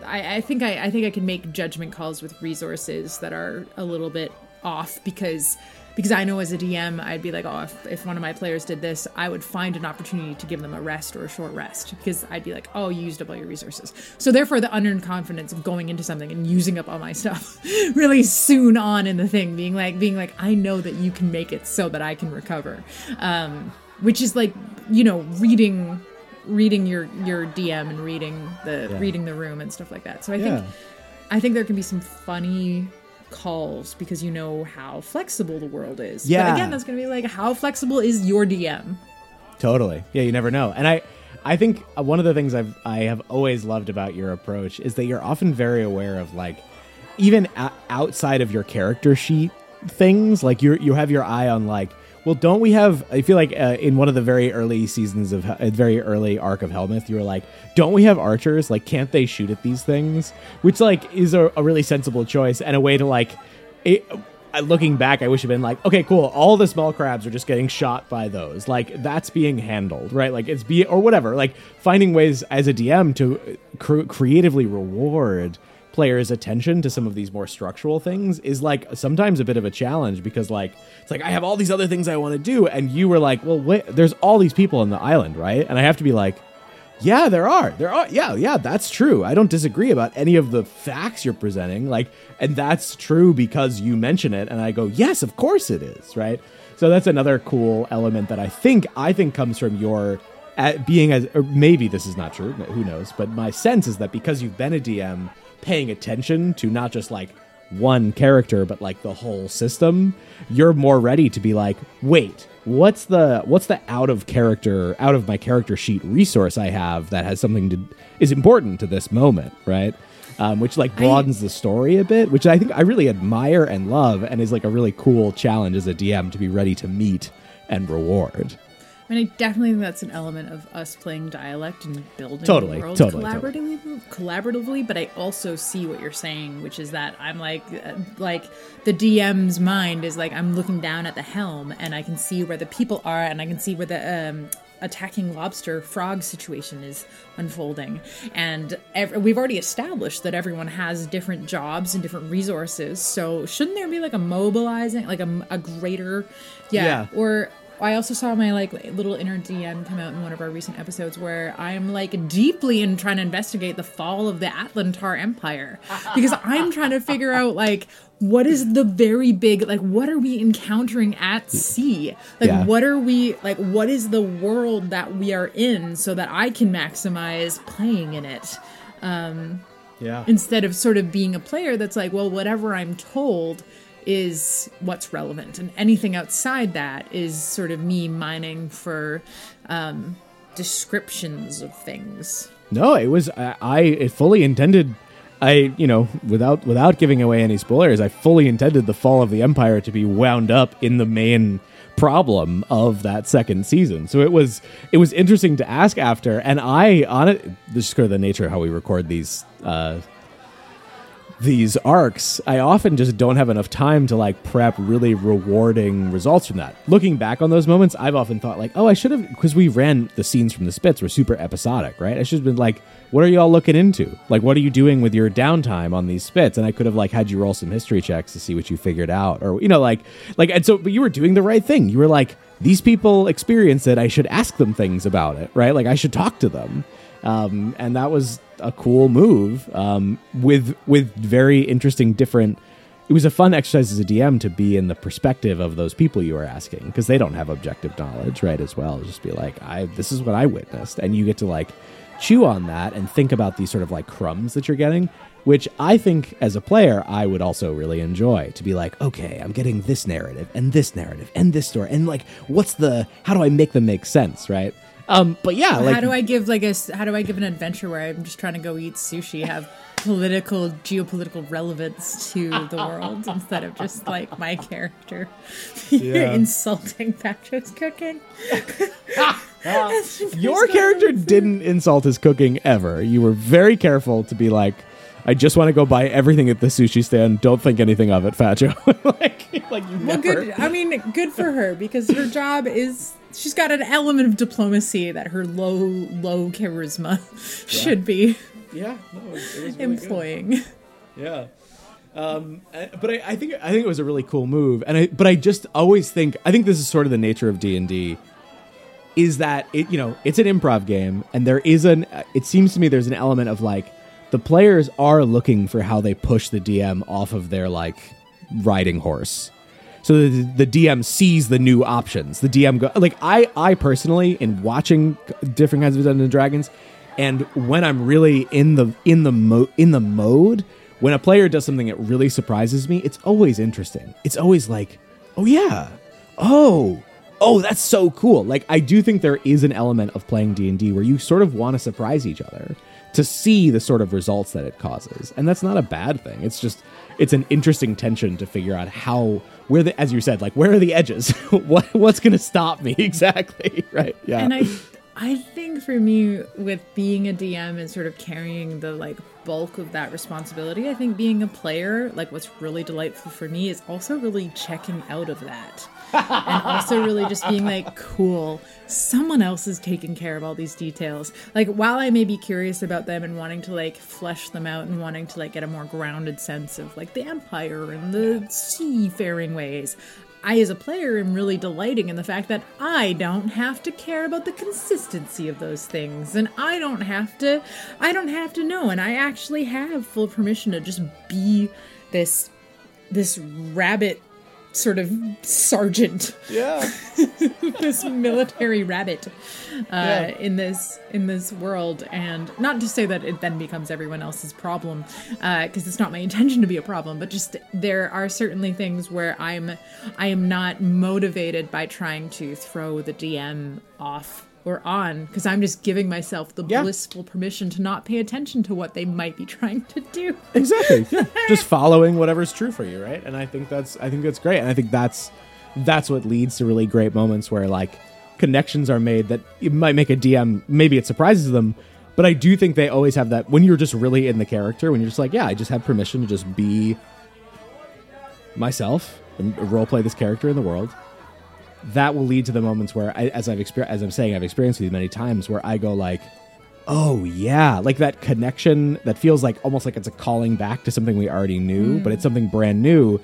I, I think I, I think I can make judgment calls with resources that are a little bit off because because I know as a DM, I'd be like, oh, if, if one of my players did this, I would find an opportunity to give them a rest or a short rest because I'd be like, oh, you used up all your resources. So therefore, the unearned confidence of going into something and using up all my stuff really soon on in the thing, being like, being like, I know that you can make it so that I can recover, um, which is like, you know, reading reading your your DM and reading the Yeah. reading the room and stuff like that. So I Yeah. think I think there can be some funny calls because you know how flexible the world is. Yeah. But again, that's going to be like how flexible is your DM? Totally. Yeah, you never know. And I I think one of the things I've I have always loved about your approach is that you're often very aware of like even o- outside of your character sheet things, like you you have your eye on like well, don't we have? I feel like uh, in one of the very early seasons of a very early arc of Helmuth, you were like, "Don't we have archers? Like, can't they shoot at these things?" Which like is a, a really sensible choice and a way to like it, I- looking back, I wish I'd been like, okay, cool. All the small crabs are just getting shot by those. Like that's being handled, right? Like it's be or whatever. Like finding ways as a DM to uh, cr- creatively reward players' attention to some of these more structural things is like sometimes a bit of a challenge because like it's like I have all these other things I want to do, and you were like, well, wait, there's all these people on the island, right? And I have to be like. Yeah, there are. There are. Yeah, yeah, that's true. I don't disagree about any of the facts you're presenting. Like, and that's true because you mention it, and I go, yes, of course it is, right? So that's another cool element that I think I think comes from your at being as or maybe this is not true. Who knows? But my sense is that because you've been a DM, paying attention to not just like one character but like the whole system you're more ready to be like wait what's the what's the out of character out of my character sheet resource i have that has something to is important to this moment right? Um, which like broadens the story a bit which i think i really admire and love and is like a really cool challenge as a dm to be ready to meet and reward I mean, I definitely think that's an element of us playing dialect and building Totally, the world totally, collaboratively. Collaboratively, but I also see what you're saying, which is that I'm like, uh, like the DM's mind is like I'm looking down at the helm and I can see where the people are and I can see where the um, attacking lobster frog situation is unfolding. And ev- we've already established that everyone has different jobs and different resources. So shouldn't there be like a mobilizing, like a, a greater, yeah, Yeah. or I also saw my like little inner DM come out in one of our recent episodes where I'm like deeply in trying to investigate the fall of the Atlantar Empire. Because I'm trying to figure out like what is the very big like what are we encountering at sea? Like Yeah. what are we like what is the world that we are in so that I can maximize playing in it? Um yeah. instead of sort of being a player that's like, well, whatever I'm told is what's relevant, and anything outside that is sort of me mining for um, descriptions of things. No, it was I, I fully intended I you know without without giving away any spoilers, I fully intended the fall of the empire to be wound up in the main problem of that second season. So it was it was interesting to ask after, and I on it this is kind of the nature of how we record these uh, these arcs, I often just don't have enough time to like prep really rewarding results from that. Looking back on those moments, I've often thought like, oh, I should have because we ran the scenes from the spits were super episodic, right? I should have been like, what are you all looking into? Like, what are you doing with your downtime on these spits? And I could have like had you roll some history checks to see what you figured out, or you know, like, like, and so, but you were doing the right thing. You were like, these people experience it. I should ask them things about it, right? Like, I should talk to them um, and that was a cool move um, with with very interesting different it was a fun exercise as a dm to be in the perspective of those people you were asking because they don't have objective knowledge right as well. Just be like i this is what i witnessed. And you get to like chew on that and think about these sort of like crumbs that you're getting which i think as a player i would also really enjoy to be like okay i'm getting this narrative and this narrative and this story and like what's the how do i make them make sense right um but yeah like how do I give like a how do I give an adventure where I'm just trying to go eat sushi have political geopolitical relevance to the world instead of just like my character insulting Patrick's cooking? Your character didn't insult his cooking ever. You were very careful to be like, I just want to go buy everything at the sushi stand. Don't think anything of it, Fat Joe. like, like you Well, never. good. I mean, good for her because her job is she's got an element of diplomacy that her low, low charisma should be Yeah, no, it was really good. employing. Yeah. Um, uh, but I, I think I think it was a really cool move, and I but I just always think I think this is sort of the nature of D and D, is that it you know it's an improv game, and there is an it seems to me there's an element of like the players are looking for how they push the DM off of their like riding horse. So the, the DM sees the new options. The DM go like I I personally in watching different kinds of Dungeons and Dragons, and when I'm really in the in the mo- in the mode, when a player does something that really surprises me, it's always interesting. It's always like, oh yeah, oh oh that's so cool. Like I do think there is an element of playing D and D where you sort of want to surprise each other to see the sort of results that it causes, and that's not a bad thing. It's just it's an interesting tension to figure out how where the as you said like where are the edges what what's going to stop me exactly right yeah And I I think for me with being a DM and sort of carrying the like bulk of that responsibility, I think being a player, like what's really delightful for me is also really checking out of that. And also really just being like, cool, someone else is taking care of all these details. Like while I may be curious about them and wanting to like flesh them out and wanting to like get a more grounded sense of like the empire and the seafaring ways, I, as a player, am really delighting in the fact that I don't have to care about the consistency of those things, and I don't have to, I don't have to know, and I actually have full permission to just be this, this rabbit sort of sergeant, yeah. This military rabbit, uh, in this in this world, and not to say that it then becomes everyone else's problem, because it's not my intention to be a problem, but just there are certainly things where I'm I am not motivated by trying to throw the DM off or on because I'm just giving myself the Yeah. blissful permission to not pay attention to what they might be trying to do. exactly yeah. just following whatever's true for you right and i think that's i think that's great and i think that's that's what leads to really great moments where like connections are made that it might make a dm maybe it surprises them but i do think they always have that when you're just really in the character when you're just like yeah i just have permission to just be myself and role play this character in the world that will lead to the moments where I, as i've experienced as i'm saying i've experienced these many times where i go like oh yeah like that connection that feels like almost like it's a calling back to something we already knew but mm. it's something brand new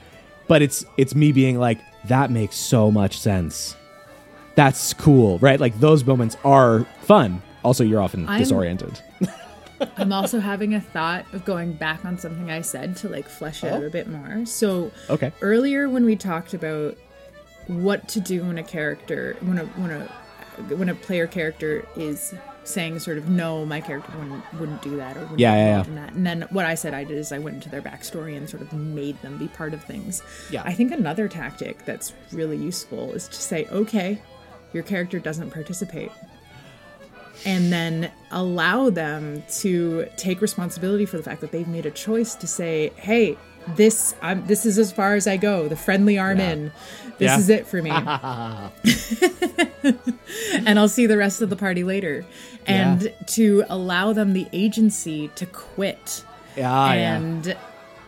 but it's it's me being like that makes so much sense. That's cool right? Like those moments are fun. Also you're often I'm- disoriented. I'm also having a thought of going back on something I said to like flesh it oh. out a bit more. So Okay. earlier when we talked about what to do when a character when a when a when a player character is saying sort of no my character wouldn't wouldn't do that or wouldn't Yeah, yeah, yeah. that and then what i said i did is i went into their backstory and sort of made them be part of things Yeah. i think another tactic that's really useful is to say okay your character doesn't participate and then allow them to take responsibility for the fact that they've made a choice to say, "Hey, this I'm this is as far as I go. The Friendly Arm Inn. This Yeah. is it for me." and I'll see the rest of the party later. And Yeah. to allow them the agency to quit yeah and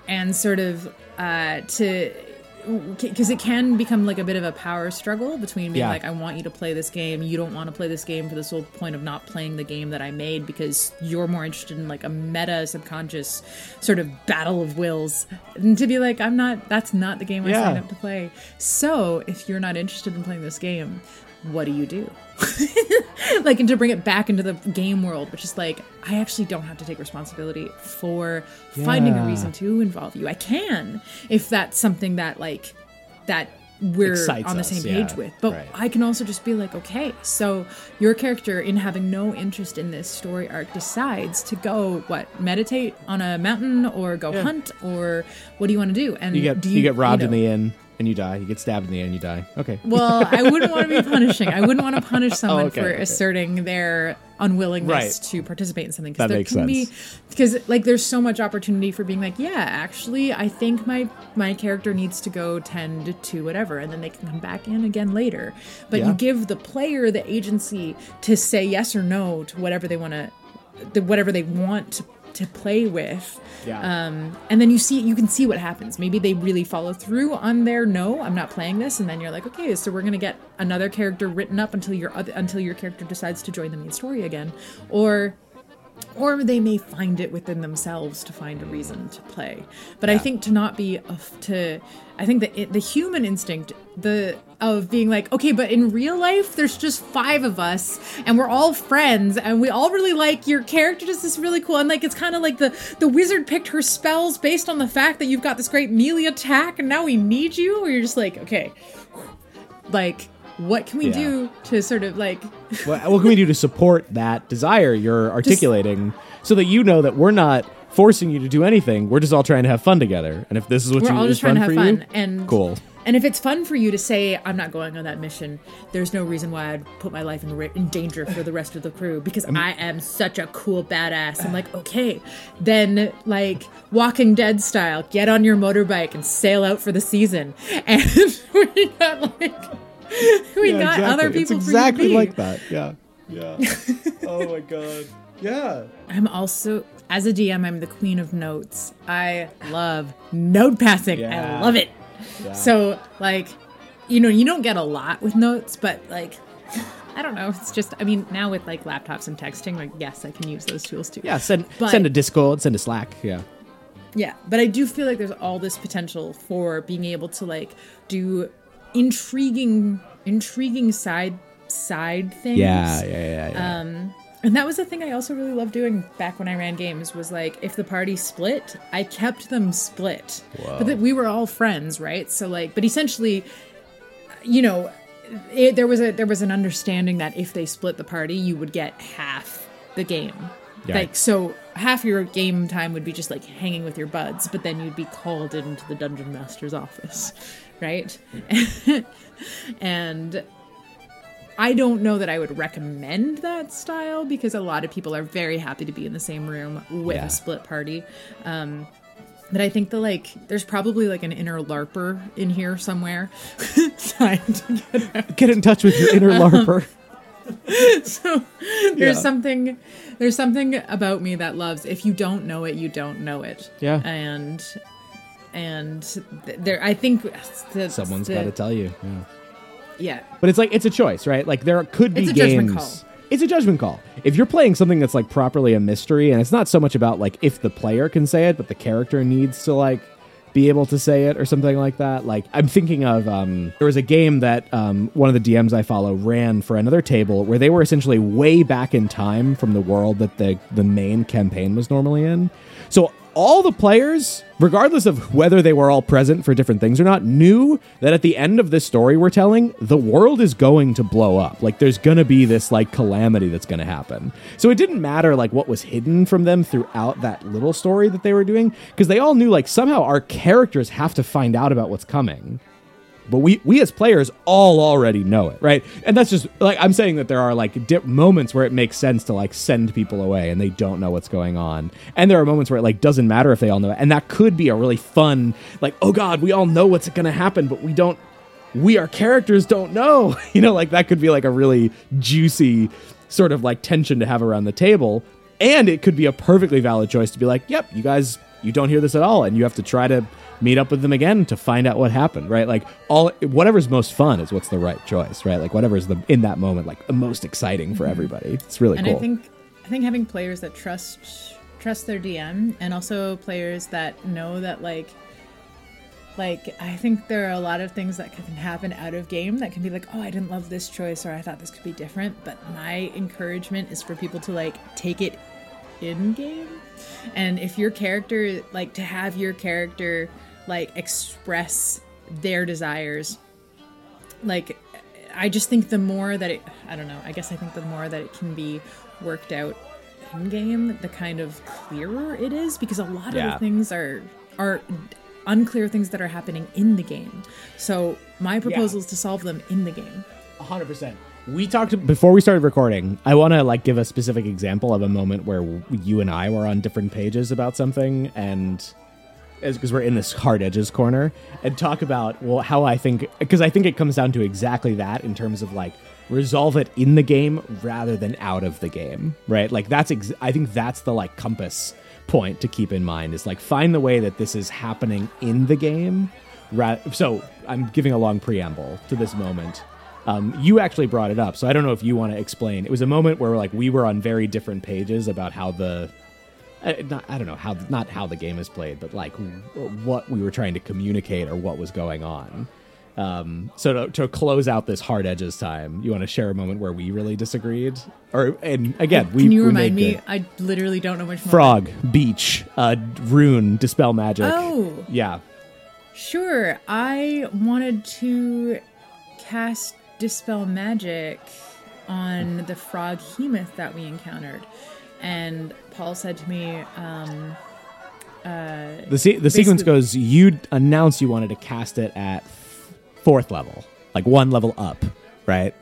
and sort of uh, to because it can become like a bit of a power struggle between being Yeah. like I want you to play this game, you don't want to play this game for the sole point of not playing the game that I made because you're more interested in like a meta subconscious sort of battle of wills, and to be like I'm not that's not the game I Yeah. signed up to play. So if you're not interested in playing this game, what do you do? like and to bring it back into the game world which is like i actually don't have to take responsibility for finding a reason to involve you. I can if that's something that like that we're Excites on the us, same yeah, page with. But right. i can also just be like okay so your character in having no interest in this story arc decides to go what meditate on a mountain or go hunt or what do you want to do? And you get do you, get robbed in know- the inn and you die you get stabbed in the end, you die okay well, I wouldn't want to be punishing. I wouldn't want to punish oh, someone Oh, okay, for okay. asserting their unwillingness Right. to participate in something That there makes can sense. be because like there's so much opportunity for being like yeah actually i think my my character needs to go tend to whatever and then they can come back in again later but Yeah. you give the player the agency to say yes or no to whatever they want to the, whatever they want to, to play with. Yeah. um, and then you see you can see what happens. Maybe they really follow through on their no i'm not playing this. And then you're like okay so we're gonna get another character written up until your other until your character decides to join the main story again. Or or they may find it within themselves to find a reason to play. But i think to not be to i think that the human instinct the of being like okay but in real life there's just five of us and we're all friends and we all really like your character Just this is really cool and like it's kind of like the the wizard picked her spells based on the fact that you've got this great melee attack and now we need you or you're just like okay like what can we Yeah. do to sort of like what, what can we do to support that desire you're articulating so that you know that we're not forcing you to do anything we're just all trying to have fun together. And if this is what we're you all just trying to have for you, and cool. and if it's fun for you to say i'm not going on that mission there's no reason why i'd put my life in, ri- in danger for the rest of the crew because i am such a cool badass. I'm like okay then like walking dead style get on your motorbike and sail out for the season. And we got like we Yeah, got exactly. other it's people for you to exactly be. like that. Yeah. Yeah. Oh my god. Yeah. I'm also as a dm i'm the queen of notes i love note passing Yeah. i love it So like, you know, you don't get a lot with notes, but like, I don't know. It's just, I mean, now with like laptops and texting, like, yes, I can use those tools too. yeah send But- send a discord send a slack yeah Yeah, but I do feel like there's all this potential for being able to like do intriguing, intriguing side side things. yeah yeah yeah, yeah. Um, and that was the thing I also really loved doing back when I ran games was like if the party split, I kept them split. But that we were all friends, right? So like, but essentially, you know, it, there was a there was an understanding that if they split the party, you would get half the game. Yeah. Like so, half your game time would be just like hanging with your buds, but then you'd be called into the dungeon master's office, right? and I don't know that I would recommend that style because a lot of people are very happy to be in the same room with Yeah. a split party. Um, but I think the like, there's probably like an inner LARPer in here somewhere get get in touch with your inner larper So there's Yeah. something, there's something about me that loves. If you don't know it, you don't know it. Yeah. And and th- there, I think the, someone's got to tell you yeah Yeah, But it's like it's a choice, right? Like there could be It's a games. judgment call. It's a judgment call. If you're playing something that's like properly a mystery, and it's not so much about like if the player can say it, but the character needs to like be able to say it or something like that. Like I'm thinking of um, there was a game that um, one of the DMs I follow ran for another table where they were essentially way back in time from the world that the the main campaign was normally in. So all the players, regardless of whether they were all present for different things or not, knew that at the end of this story we're telling, the world is going to blow up. Like there's going to be this like calamity that's going to happen. So it didn't matter like what was hidden from them throughout that little story that they were doing because they all knew like somehow our characters have to find out about what's coming but we we as players all already know it right? And that's just like i'm saying that there are like dip moments where it makes sense to like send people away and they don't know what's going on. And there are moments where it like doesn't matter if they all know it. And that could be a really fun like oh god we all know what's going to happen but we don't we our characters don't know. You know like that could be like a really juicy sort of like tension to have around the table. And it could be a perfectly valid choice to be like yep you guys you don't hear this at all and you have to try to meet up with them again to find out what happened right like all whatever's most fun is what's the right choice right like whatever's the in that moment like the most exciting for mm-hmm. everybody it's really and cool I think I think having players that trust trust their DM and also players that know that like like I think there are a lot of things that can happen out of game that can be like, oh, I didn't love this choice or I thought this could be different. But my encouragement is for people to like take it in game. And if your character like to have your character like express their desires like I just think the more that it I don't know, I guess I think the more that it can be worked out in game, the kind of clearer it is because a lot Yeah. of the things are are unclear things that are happening in the game. So my proposal is to solve them in the game. 100% We talked before we started recording. I want to like give a specific example of a moment where you and I were on different pages about something, and because we're in this hard edges corner, and talk about well how I think because I think it comes down to exactly that in terms of like resolve it in the game rather than out of the game, right? Like that's ex- I think that's the like compass point to keep in mind is like find the way that this is happening in the game. Ra- so I'm giving a long preamble to this moment. Um, you actually brought it up, so I don't know if you want to explain. It was a moment where like we were on very different pages about how the, uh, not, I don't know how not how the game is played, but like what we were trying to communicate or what was going on. Um, so to, to close out this hard edges time, you want to share a moment where we really disagreed, or and again, we Can you we remind me? good- I literally don't know which one. frog, beach, uh, rune, dispel magic. Oh. yeah, Sure. I wanted to cast Dispel Magic on the frog Hemoth that we encountered. And Paul said to me, um, the se- the sequence goes. You announce you wanted to cast it at fourth level, like one level up, right?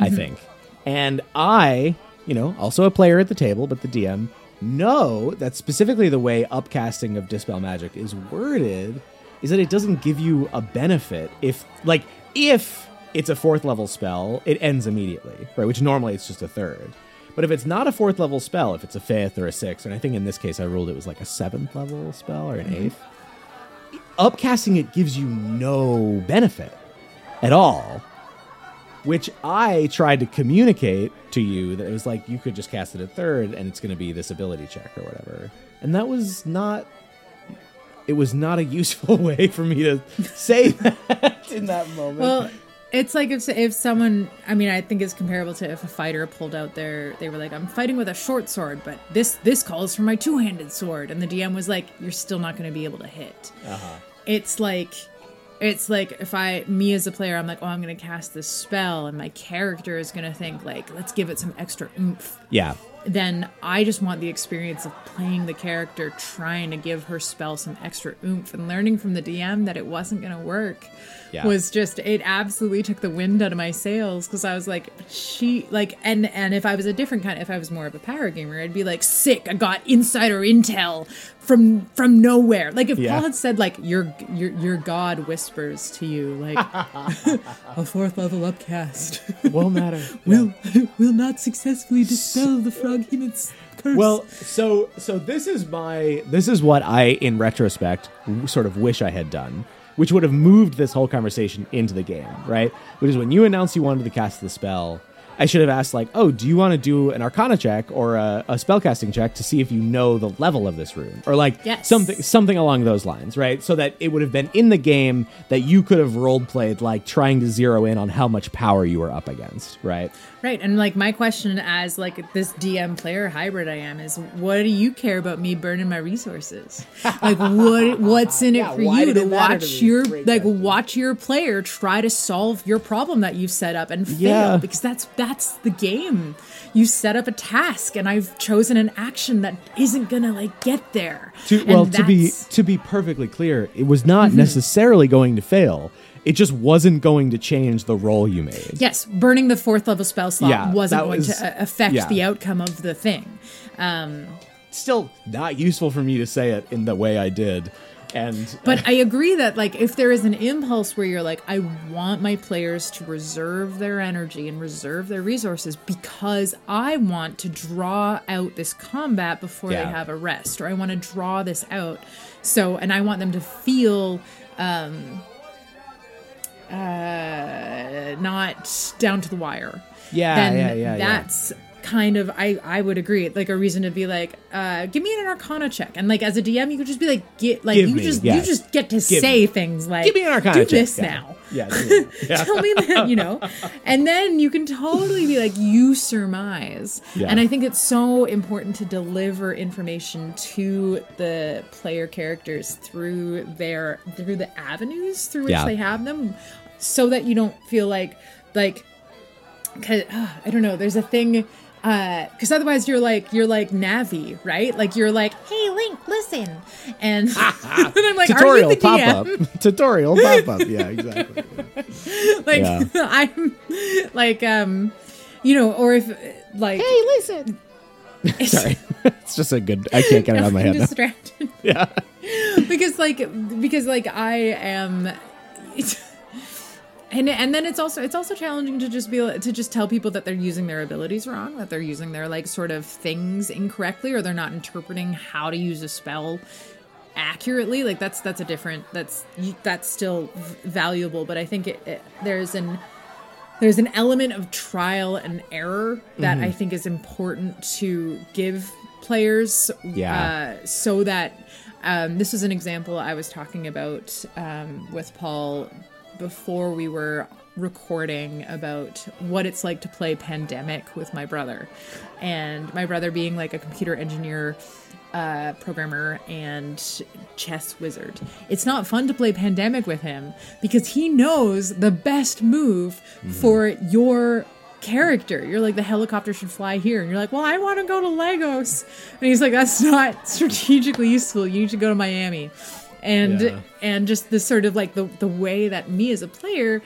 I Mm-hmm. think. And I, you know, also a player at the table, but the DM, know that specifically the way upcasting of Dispel Magic is worded is that it doesn't give you a benefit if, like, if it's a fourth level spell, it ends immediately, right? Which normally it's just a third. But if it's not a fourth level spell, if it's a fifth or a sixth, and I think in this case I ruled it was like a seventh level spell or an mm-hmm. eighth, upcasting it gives you no benefit at all. Which I tried to communicate to you that it was like you could just cast it at third and it's going to be this ability check or whatever. And that was not. It was not a useful way for me to say that in that moment. well, it's like if, if someone, I mean, I think it's comparable to if a fighter pulled out their, they were like, I'm fighting with a short sword, but this, this calls for my two handed sword. And the DM was like, you're still not going to be able to hit. Uh-huh. It's like, it's like if I, me as a player, I'm like, oh, I'm going to cast this spell, and my character is going to think, like, let's give it some extra oomph. yeah. Then I just want the experience of playing the character, trying to give her spell some extra oomph, and learning from the DM that it wasn't going to work. Yeah. Was just it absolutely took the wind out of my sails because I was like she like and and if I was a different kind if I was more of a power gamer I'd be like sick I got insider intel from from nowhere like if Yeah. Paul had said like your your your god whispers to you like a fourth level upcast Won't matter. will will not successfully dispel the frog curse. Well, so so this is my this is what I in retrospect sort of wish I had done, which would have moved this whole conversation into the game, right? Which is when you announced you wanted to cast the spell, I should have asked like, "Oh, do you want to do an arcana check or a, a spellcasting check to see if you know the level of this rune or like Yes. something something along those lines, right? So that it would have been in the game that you could have role played like trying to zero in on how much power you were up against, right? Right, and like my question as like this DM player hybrid I am is, what do you care about me burning my resources? Like, what what's in it Yeah, for you to watch to your like question. watch your player try to solve your problem that you've set up and fail Yeah. because that's that's the game. You set up a task, and I've chosen an action that isn't gonna like get there. To, well, to be to be perfectly clear, it was not mm-hmm. necessarily going to fail. It just wasn't going to change the roll you made. Yes, burning the fourth level spell slot Yeah, wasn't going was- to affect yeah. the outcome of the thing. Um, Still not useful for me to say it in the way I did. And But I agree that like if there is an impulse where you're like, I want my players to reserve their energy and reserve their resources because I want to draw out this combat before Yeah. they have a rest, or I want to draw this out. So and I want them to feel um uh not down to the wire. Yeah, then yeah, yeah, yeah. Kind of I I would agree like a reason to be like uh give me an arcana check and like as a DM you could just be like get like Give you me, just yes. you just get to Give say me. things like give me an arcana do check. this Yeah. now Yeah, yeah. tell me that you know and then you can totally be like you surmise and i think it's so important to deliver information to the player characters through their through the avenues through which they have them so that you don't feel like like cause, uh, i don't know there's a thing because otherwise you're like you're like Navi, right? Like you're like, hey Link, listen, and, and I'm like, Tutorial are you the pop DM? up. Tutorial pop up. Yeah, exactly. like Yeah. I'm like um you know, or if like Hey, listen. Sorry, it's just a good. I can't get it out of my I'm head. now. distracted. Yeah, because like because like I am and and then it's also it's also challenging to just be to just tell people that they're using their abilities wrong, that they're using their like sort of things incorrectly or they're not interpreting how to use a spell accurately. Like that's that's a different that's that's still v- valuable, but I think it, it, there's an there's an element of trial and error that Mm-hmm. I think is important to give players. Yeah. Uh, so that um, this was an example I was talking about um, with Paul before we were recording about what it's like to play Pandemic with my brother, and my brother being like a computer engineer uh, programmer and chess wizard. It's not fun to play Pandemic with him because he knows the best move for your character. You're like, the helicopter should fly here. And you're like, well, I want to go to Lagos. And he's like, that's not strategically useful. You need to go to Miami. And Yeah. and just the sort of like the, the way that me as a player,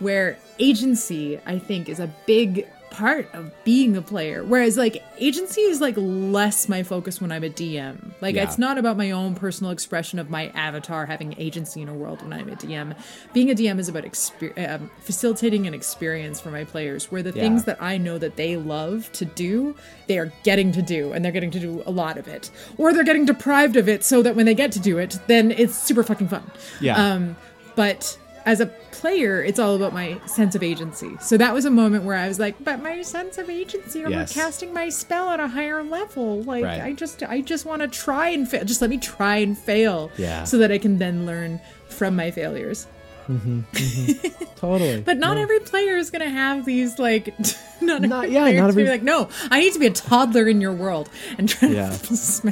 where agency, I think, is a big part of being a player. Whereas like agency is like less my focus when I'm a DM. Like Yeah. it's not about my own personal expression of my avatar having agency in a world when I'm a DM. Being a DM is about exper- um, facilitating an experience for my players where the Yeah. things that I know that they love to do, they are getting to do and they're getting to do a lot of it. Or they're getting deprived of it so that when they get to do it, then it's super fucking fun. Yeah. Um but as a player, it's all about my sense of agency. So that was a moment where I was like, but my sense of agency over Yes. casting my spell at a higher level. Like Right. I just I just want to try and fail. Just let me try and fail. Yeah. So that I can then learn from my failures. Mm-hmm, mm-hmm. totally. But not every player is gonna have these like not, Not- every yeah, player not every- be like, no, I need to be a toddler in your world and try Yeah. to sm-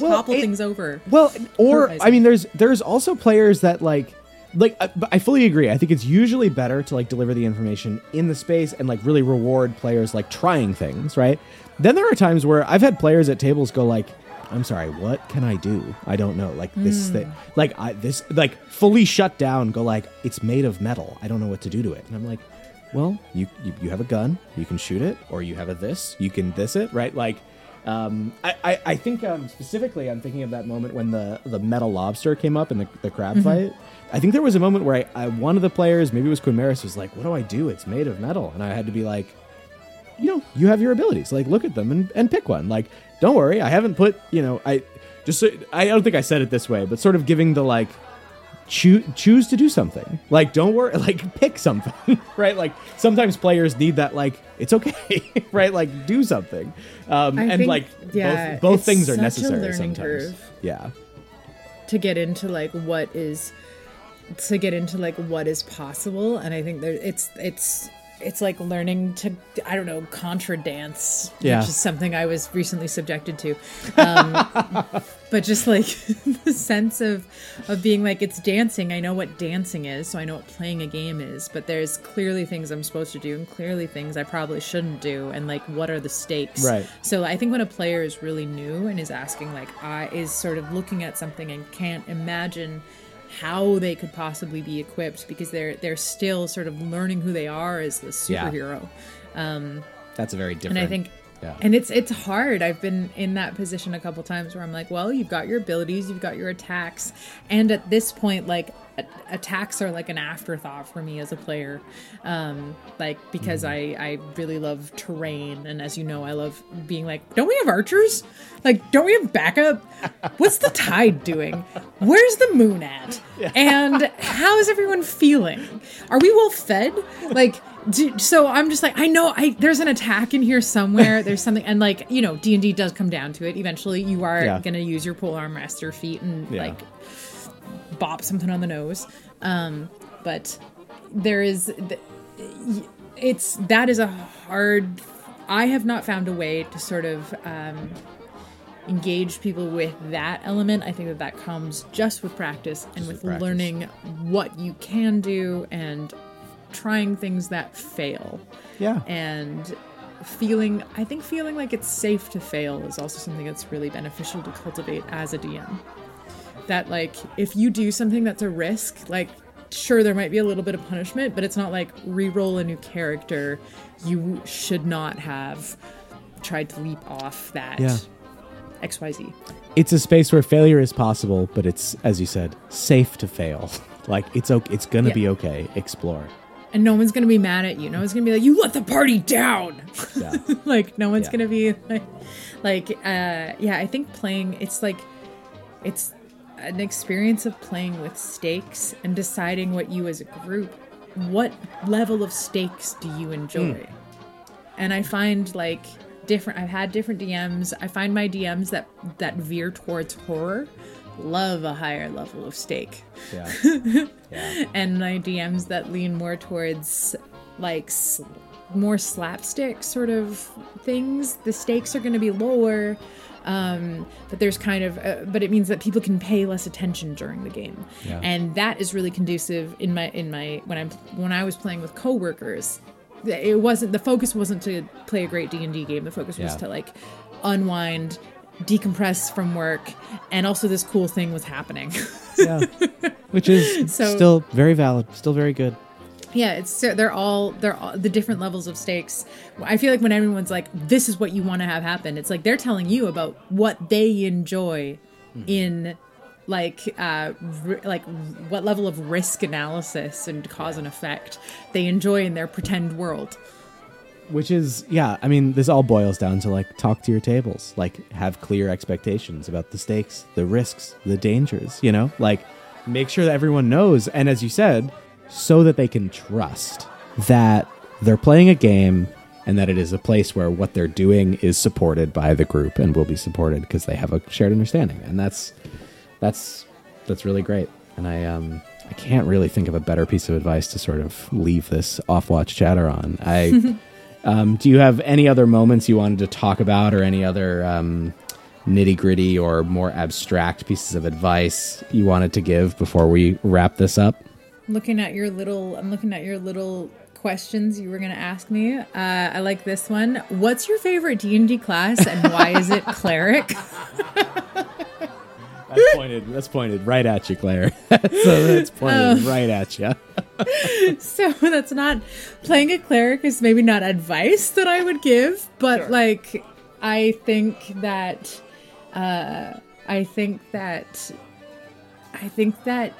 Well, topple it- things over. Well, or I mean, there's there's also players that like like but I fully agree. I think it's usually better to like deliver the information in the space and like really reward players like trying things, right? Then there are times where I've had players at tables go like, "I'm sorry, what can I do? I don't know." Like this thing, like I this like fully shut down. Go like, "It's made of metal. I don't know what to do to it." And I'm like, "Well, you you, you have a gun, you can shoot it, or you have a this, you can this it, right?" Like. Um, I, I, I think um, specifically, I'm thinking of that moment when the, the metal lobster came up in the, the crab fight. I think there was a moment where I, I one of the players, maybe it was Quinn Maris, was like, "What do I do? It's made of metal," and I had to be like, "You know, you have your abilities. Like, look at them and, and pick one. Like, don't worry, I haven't put, you know, I just I don't think I said it this way, but sort of giving the like." Choose, choose to do something. Like, don't worry. Like, pick something, right? Like, sometimes players need that. Like, it's okay, right? Like, do something. Um, I and think- like, yeah, both, both things are necessary sometimes. curve. Yeah, to get into like what is to get into like what is possible and i think there it's it's it's like learning to i don't know contra dance Yeah. which is something i was recently subjected to um, but just like the sense of of being like it's dancing i know what dancing is so i know what playing a game is but there's clearly things i'm supposed to do and clearly things i probably shouldn't do and like what are the stakes Right. so I think when a player is really new and is asking, like, I is sort of looking at something and can't imagine how they could possibly be equipped because they're they're still sort of learning who they are as the Yeah. superhero. Um, that's a very different. And I think yeah. and it's it's hard. I've been in that position a couple times where I'm like, well, you've got your abilities, you've got your attacks, and at this point, like attacks are like an afterthought for me as a player, um, like because I I really love terrain, and as you know, I love being like, don't we have archers? Like, don't we have backup? What's the tide doing? Where's the moon at? And how is everyone feeling? Are we well fed? Like. Do, so I'm just like I know I there's an attack in here somewhere. There's something and like you know D and D does come down to it. Eventually, you are Yeah. gonna use your pole arm rest your feet and Yeah. like bop something on the nose. Um, but there is, it's that is a hard. I have not found a way to sort of um, engage people with that element. I think that that comes just with practice and with, with practice. learning what you can do and trying things that fail yeah. and feeling i think feeling like it's safe to fail is also something that's really beneficial to cultivate as a dm that like if you do something that's a risk like sure there might be a little bit of punishment, but it's not like re-roll a new character. You should not have tried to leap off that Yeah. XYZ. It's a space where failure is possible, but it's as you said, safe to fail. like it's okay. It's gonna Yeah. be okay. Explore. And no one's gonna be mad at you. No one's gonna be like, you let the party down. Yeah. like no one's Yeah. gonna be like, like uh yeah i think playing it's like it's an experience of playing with stakes and deciding what you as a group what level of stakes do you enjoy hmm. and i find like different i've had different dms i find my dms that that veer towards horror love a higher level of stake yeah. yeah. and my DMs that lean more towards like more slapstick sort of things. The stakes are going to be lower, um, but there's kind of, uh, but it means that people can pay less attention during the game, Yeah. and that is really conducive in my in my when I'm when I was playing with coworkers. It wasn't the focus wasn't to play a great D and D game. The focus was to like unwind. Decompress from work, and also this cool thing was happening. yeah. Which is So- still very valid. Still very good. Yeah, it's so they're all they're all the different levels of stakes. I feel like when everyone's like, "This is what you want to have happen," it's like they're telling you about what they enjoy in like uh r- like what level of risk analysis and cause and effect they enjoy in their pretend world. Which is, yeah, I mean, this all boils down to like talk to your tables, like have clear expectations about the stakes, the risks, the dangers, you know? Like make sure that everyone knows. And as you said, so that they can trust that they're playing a game and that it is a place where what they're doing is supported by the group and will be supported because they have a shared understanding. And that's, that's, that's really great. And I, um, I can't really think of a better piece of advice to sort of leave this off watch chatter on. I, um, do you have any other moments you wanted to talk about, or any other um, nitty gritty or more abstract pieces of advice you wanted to give before we wrap this up? Looking at your little i'm looking at your little questions you were going to ask me uh, i like this one what's your favorite d&d class and why is it cleric That's pointed. That's pointed right at you, Claire. so that's pointed right at you. so that's not playing a cleric is maybe not advice that i would give but like i think that uh i think that i think that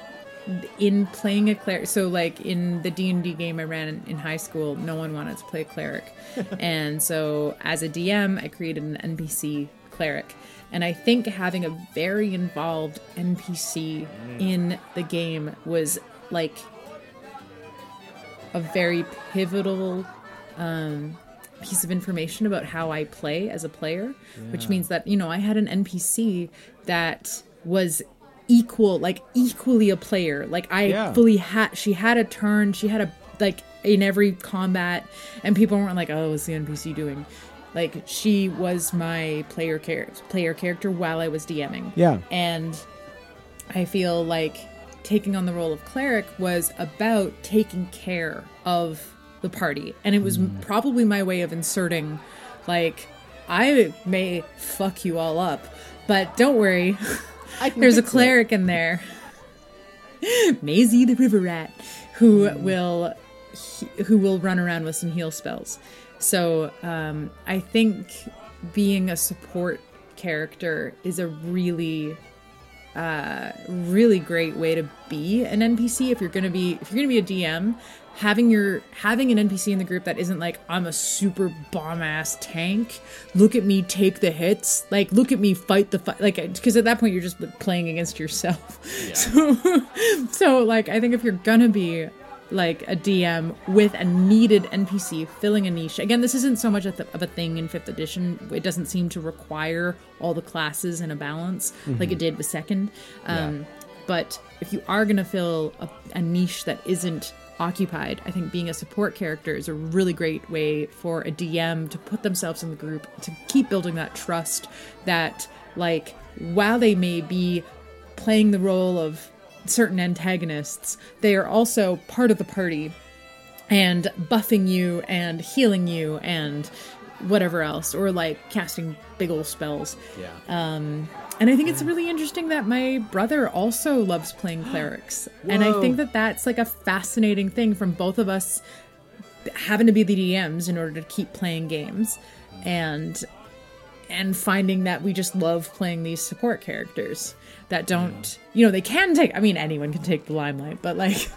in playing a cleric so like in the d&d game i ran in, high school no one wanted to play cleric. And so as a dm i created an npc cleric. And i think having a very involved npc in the game was like a very pivotal um, piece of information about how I play as a player, which means that, you know, I had an NPC that was equal, like equally a player. Like I Yeah. fully had, she had a turn, she had a, like in every combat, and people weren't like, oh, what's the NPC doing? Like she was my player char- player character while I was DMing. Yeah. And I feel like taking on the role of cleric was about taking care of the party. And it was m mm. probably my way of inserting, like, I may fuck you all up, but don't worry, there's a cleric in there. Maisie the river rat, who will who will run around with some heal spells. So um, I think being a support character is a really uh, really great way to be an NPC if you're gonna be if you're gonna be a DM. Having your having an NPC in the group that isn't like I'm a super bomb ass tank. Look at me take the hits. Like look at me fight the fight. Like because at that point you're just playing against yourself. yeah. So so like I think if you're gonna be like a DM with a needed NPC filling a niche. Again, this isn't so much a th- of a thing in fifth edition. It doesn't seem to require all the classes in a balance like it did with second. Um, But if you are going to fill a, a niche that isn't occupied, I think being a support character is a really great way for a DM to put themselves in the group to keep building that trust that, like, while they may be playing the role of certain antagonists, they are also part of the party and buffing you and healing you and whatever else, or like casting big old spells. Yeah. Um, And I think it's really interesting that my brother also loves playing clerics. And I think that that's like a fascinating thing from both of us having to be the DMs in order to keep playing games and and finding that we just love playing these support characters that don't you know they can take i mean anyone can take the limelight but like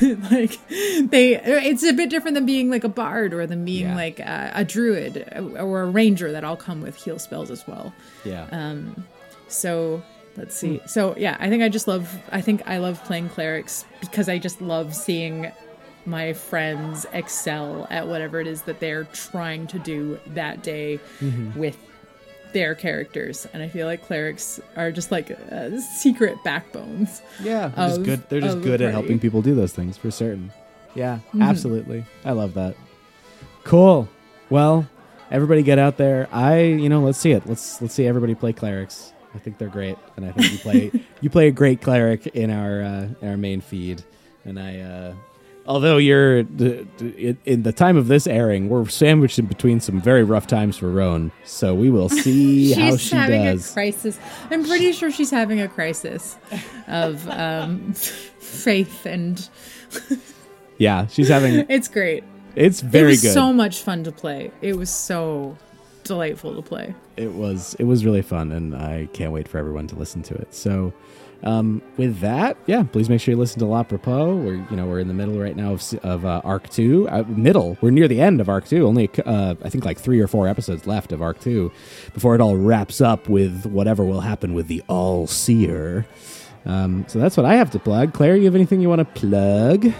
like they it's a bit different than being like a bard or than being Yeah. like a, a druid or a ranger that all come with heal spells as well Yeah. um so let's see. So yeah, I think I just love. I think I love playing clerics because I just love seeing my friends excel at whatever it is that they're trying to do that day with their characters. And I feel like clerics are just like uh, secret backbones. Yeah, they're just good. They're just good at helping people do those things for certain. Yeah, absolutely. I love that. Cool. Well, everybody get out there. I, you know, let's see it. Let's let's see everybody play clerics. I think they're great, and I think you play you play a great cleric in our uh, in our main feed. And I, uh, although you're in- the time of this airing, we're sandwiched in between some very rough times for Roan. So we will see how she having does. a crisis. I'm pretty sure she's having a crisis of um, faith, and yeah, she's having. it's great. It's it very was good. so much fun to play. It was so delightful to play. it was it was really fun and i can't wait for everyone to listen to it so um, with that yeah please make sure you listen to la propos. We're you know we're in the middle right now of, of uh, arc 2 uh, middle. We're near the end of arc 2 only uh, i think like three or four episodes left of arc 2 before it all wraps up with whatever will happen with the all seer um, so that's what i have to plug. Claire you have anything you want to plug?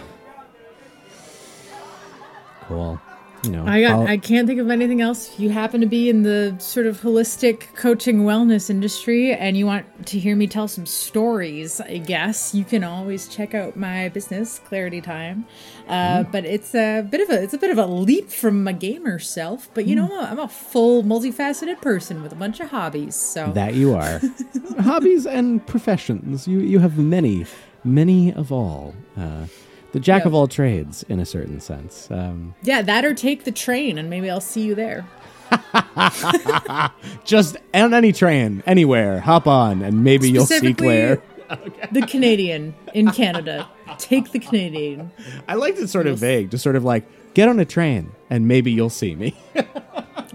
Cool you know I got. follow- I can't think of anything else. If you happen to be in the sort of holistic coaching wellness industry and you want to hear me tell some stories, I guess you can always check out my business, Clarity Time. Uh, But it's a bit of a it's a bit of a leap from my gamer self. But you know. I'm a full, multifaceted person with a bunch of hobbies. So That you are. Hobbies and professions. You you have many, many of all. Uh, the jack Yeah. of all trades, in a certain sense. Um, yeah, that or take the train and maybe I'll see you there. just on any train, anywhere, hop on, and maybe you'll see Specifically, Claire. the Canadian in Canada. Take the Canadian. I liked it sort of vague, just sort of like get on a train, and maybe you'll see me.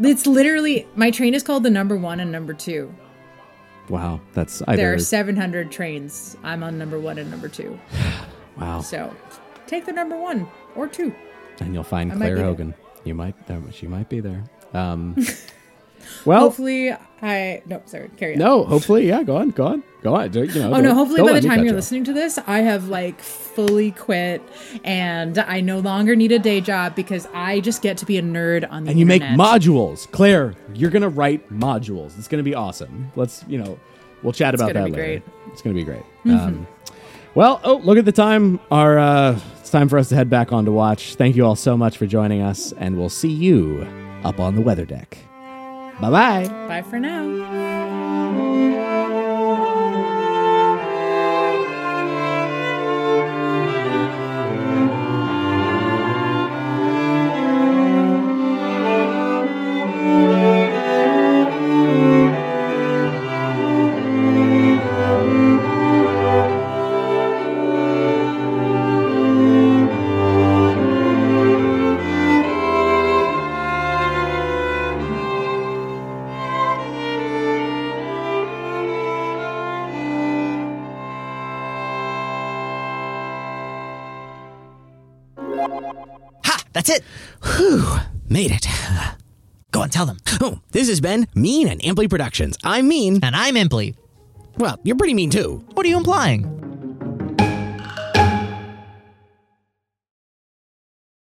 It's literally my train is called the number one and number two. wow, that's There are 700 trains. I'm on number one and number two. wow, So take the number one or two. and you'll find I Claire be there. Hogan. You might, she might be there. Um, well, Hopefully, I no sorry carry on. no, hopefully, yeah. Go on, go on, go on. You know, Oh no! Hopefully, by the time you're listening to this, I have like fully quit, and I no longer need a day job because I just get to be a nerd on the internet. and you make modules. Claire, you're gonna write modules. It's gonna be awesome. Let's, you know, we'll chat about that later. great. Mm-hmm. It's gonna be great. Um, well, oh, look at the time. Our uh, it's time for us to head back on to watch. Thank you all so much for joining us, and we'll see you up on the weather deck. Bye bye. Bye for now. This has been Mean and Imply Productions. I'm mean. And I'm Imply. Well, you're pretty mean too. What are you implying?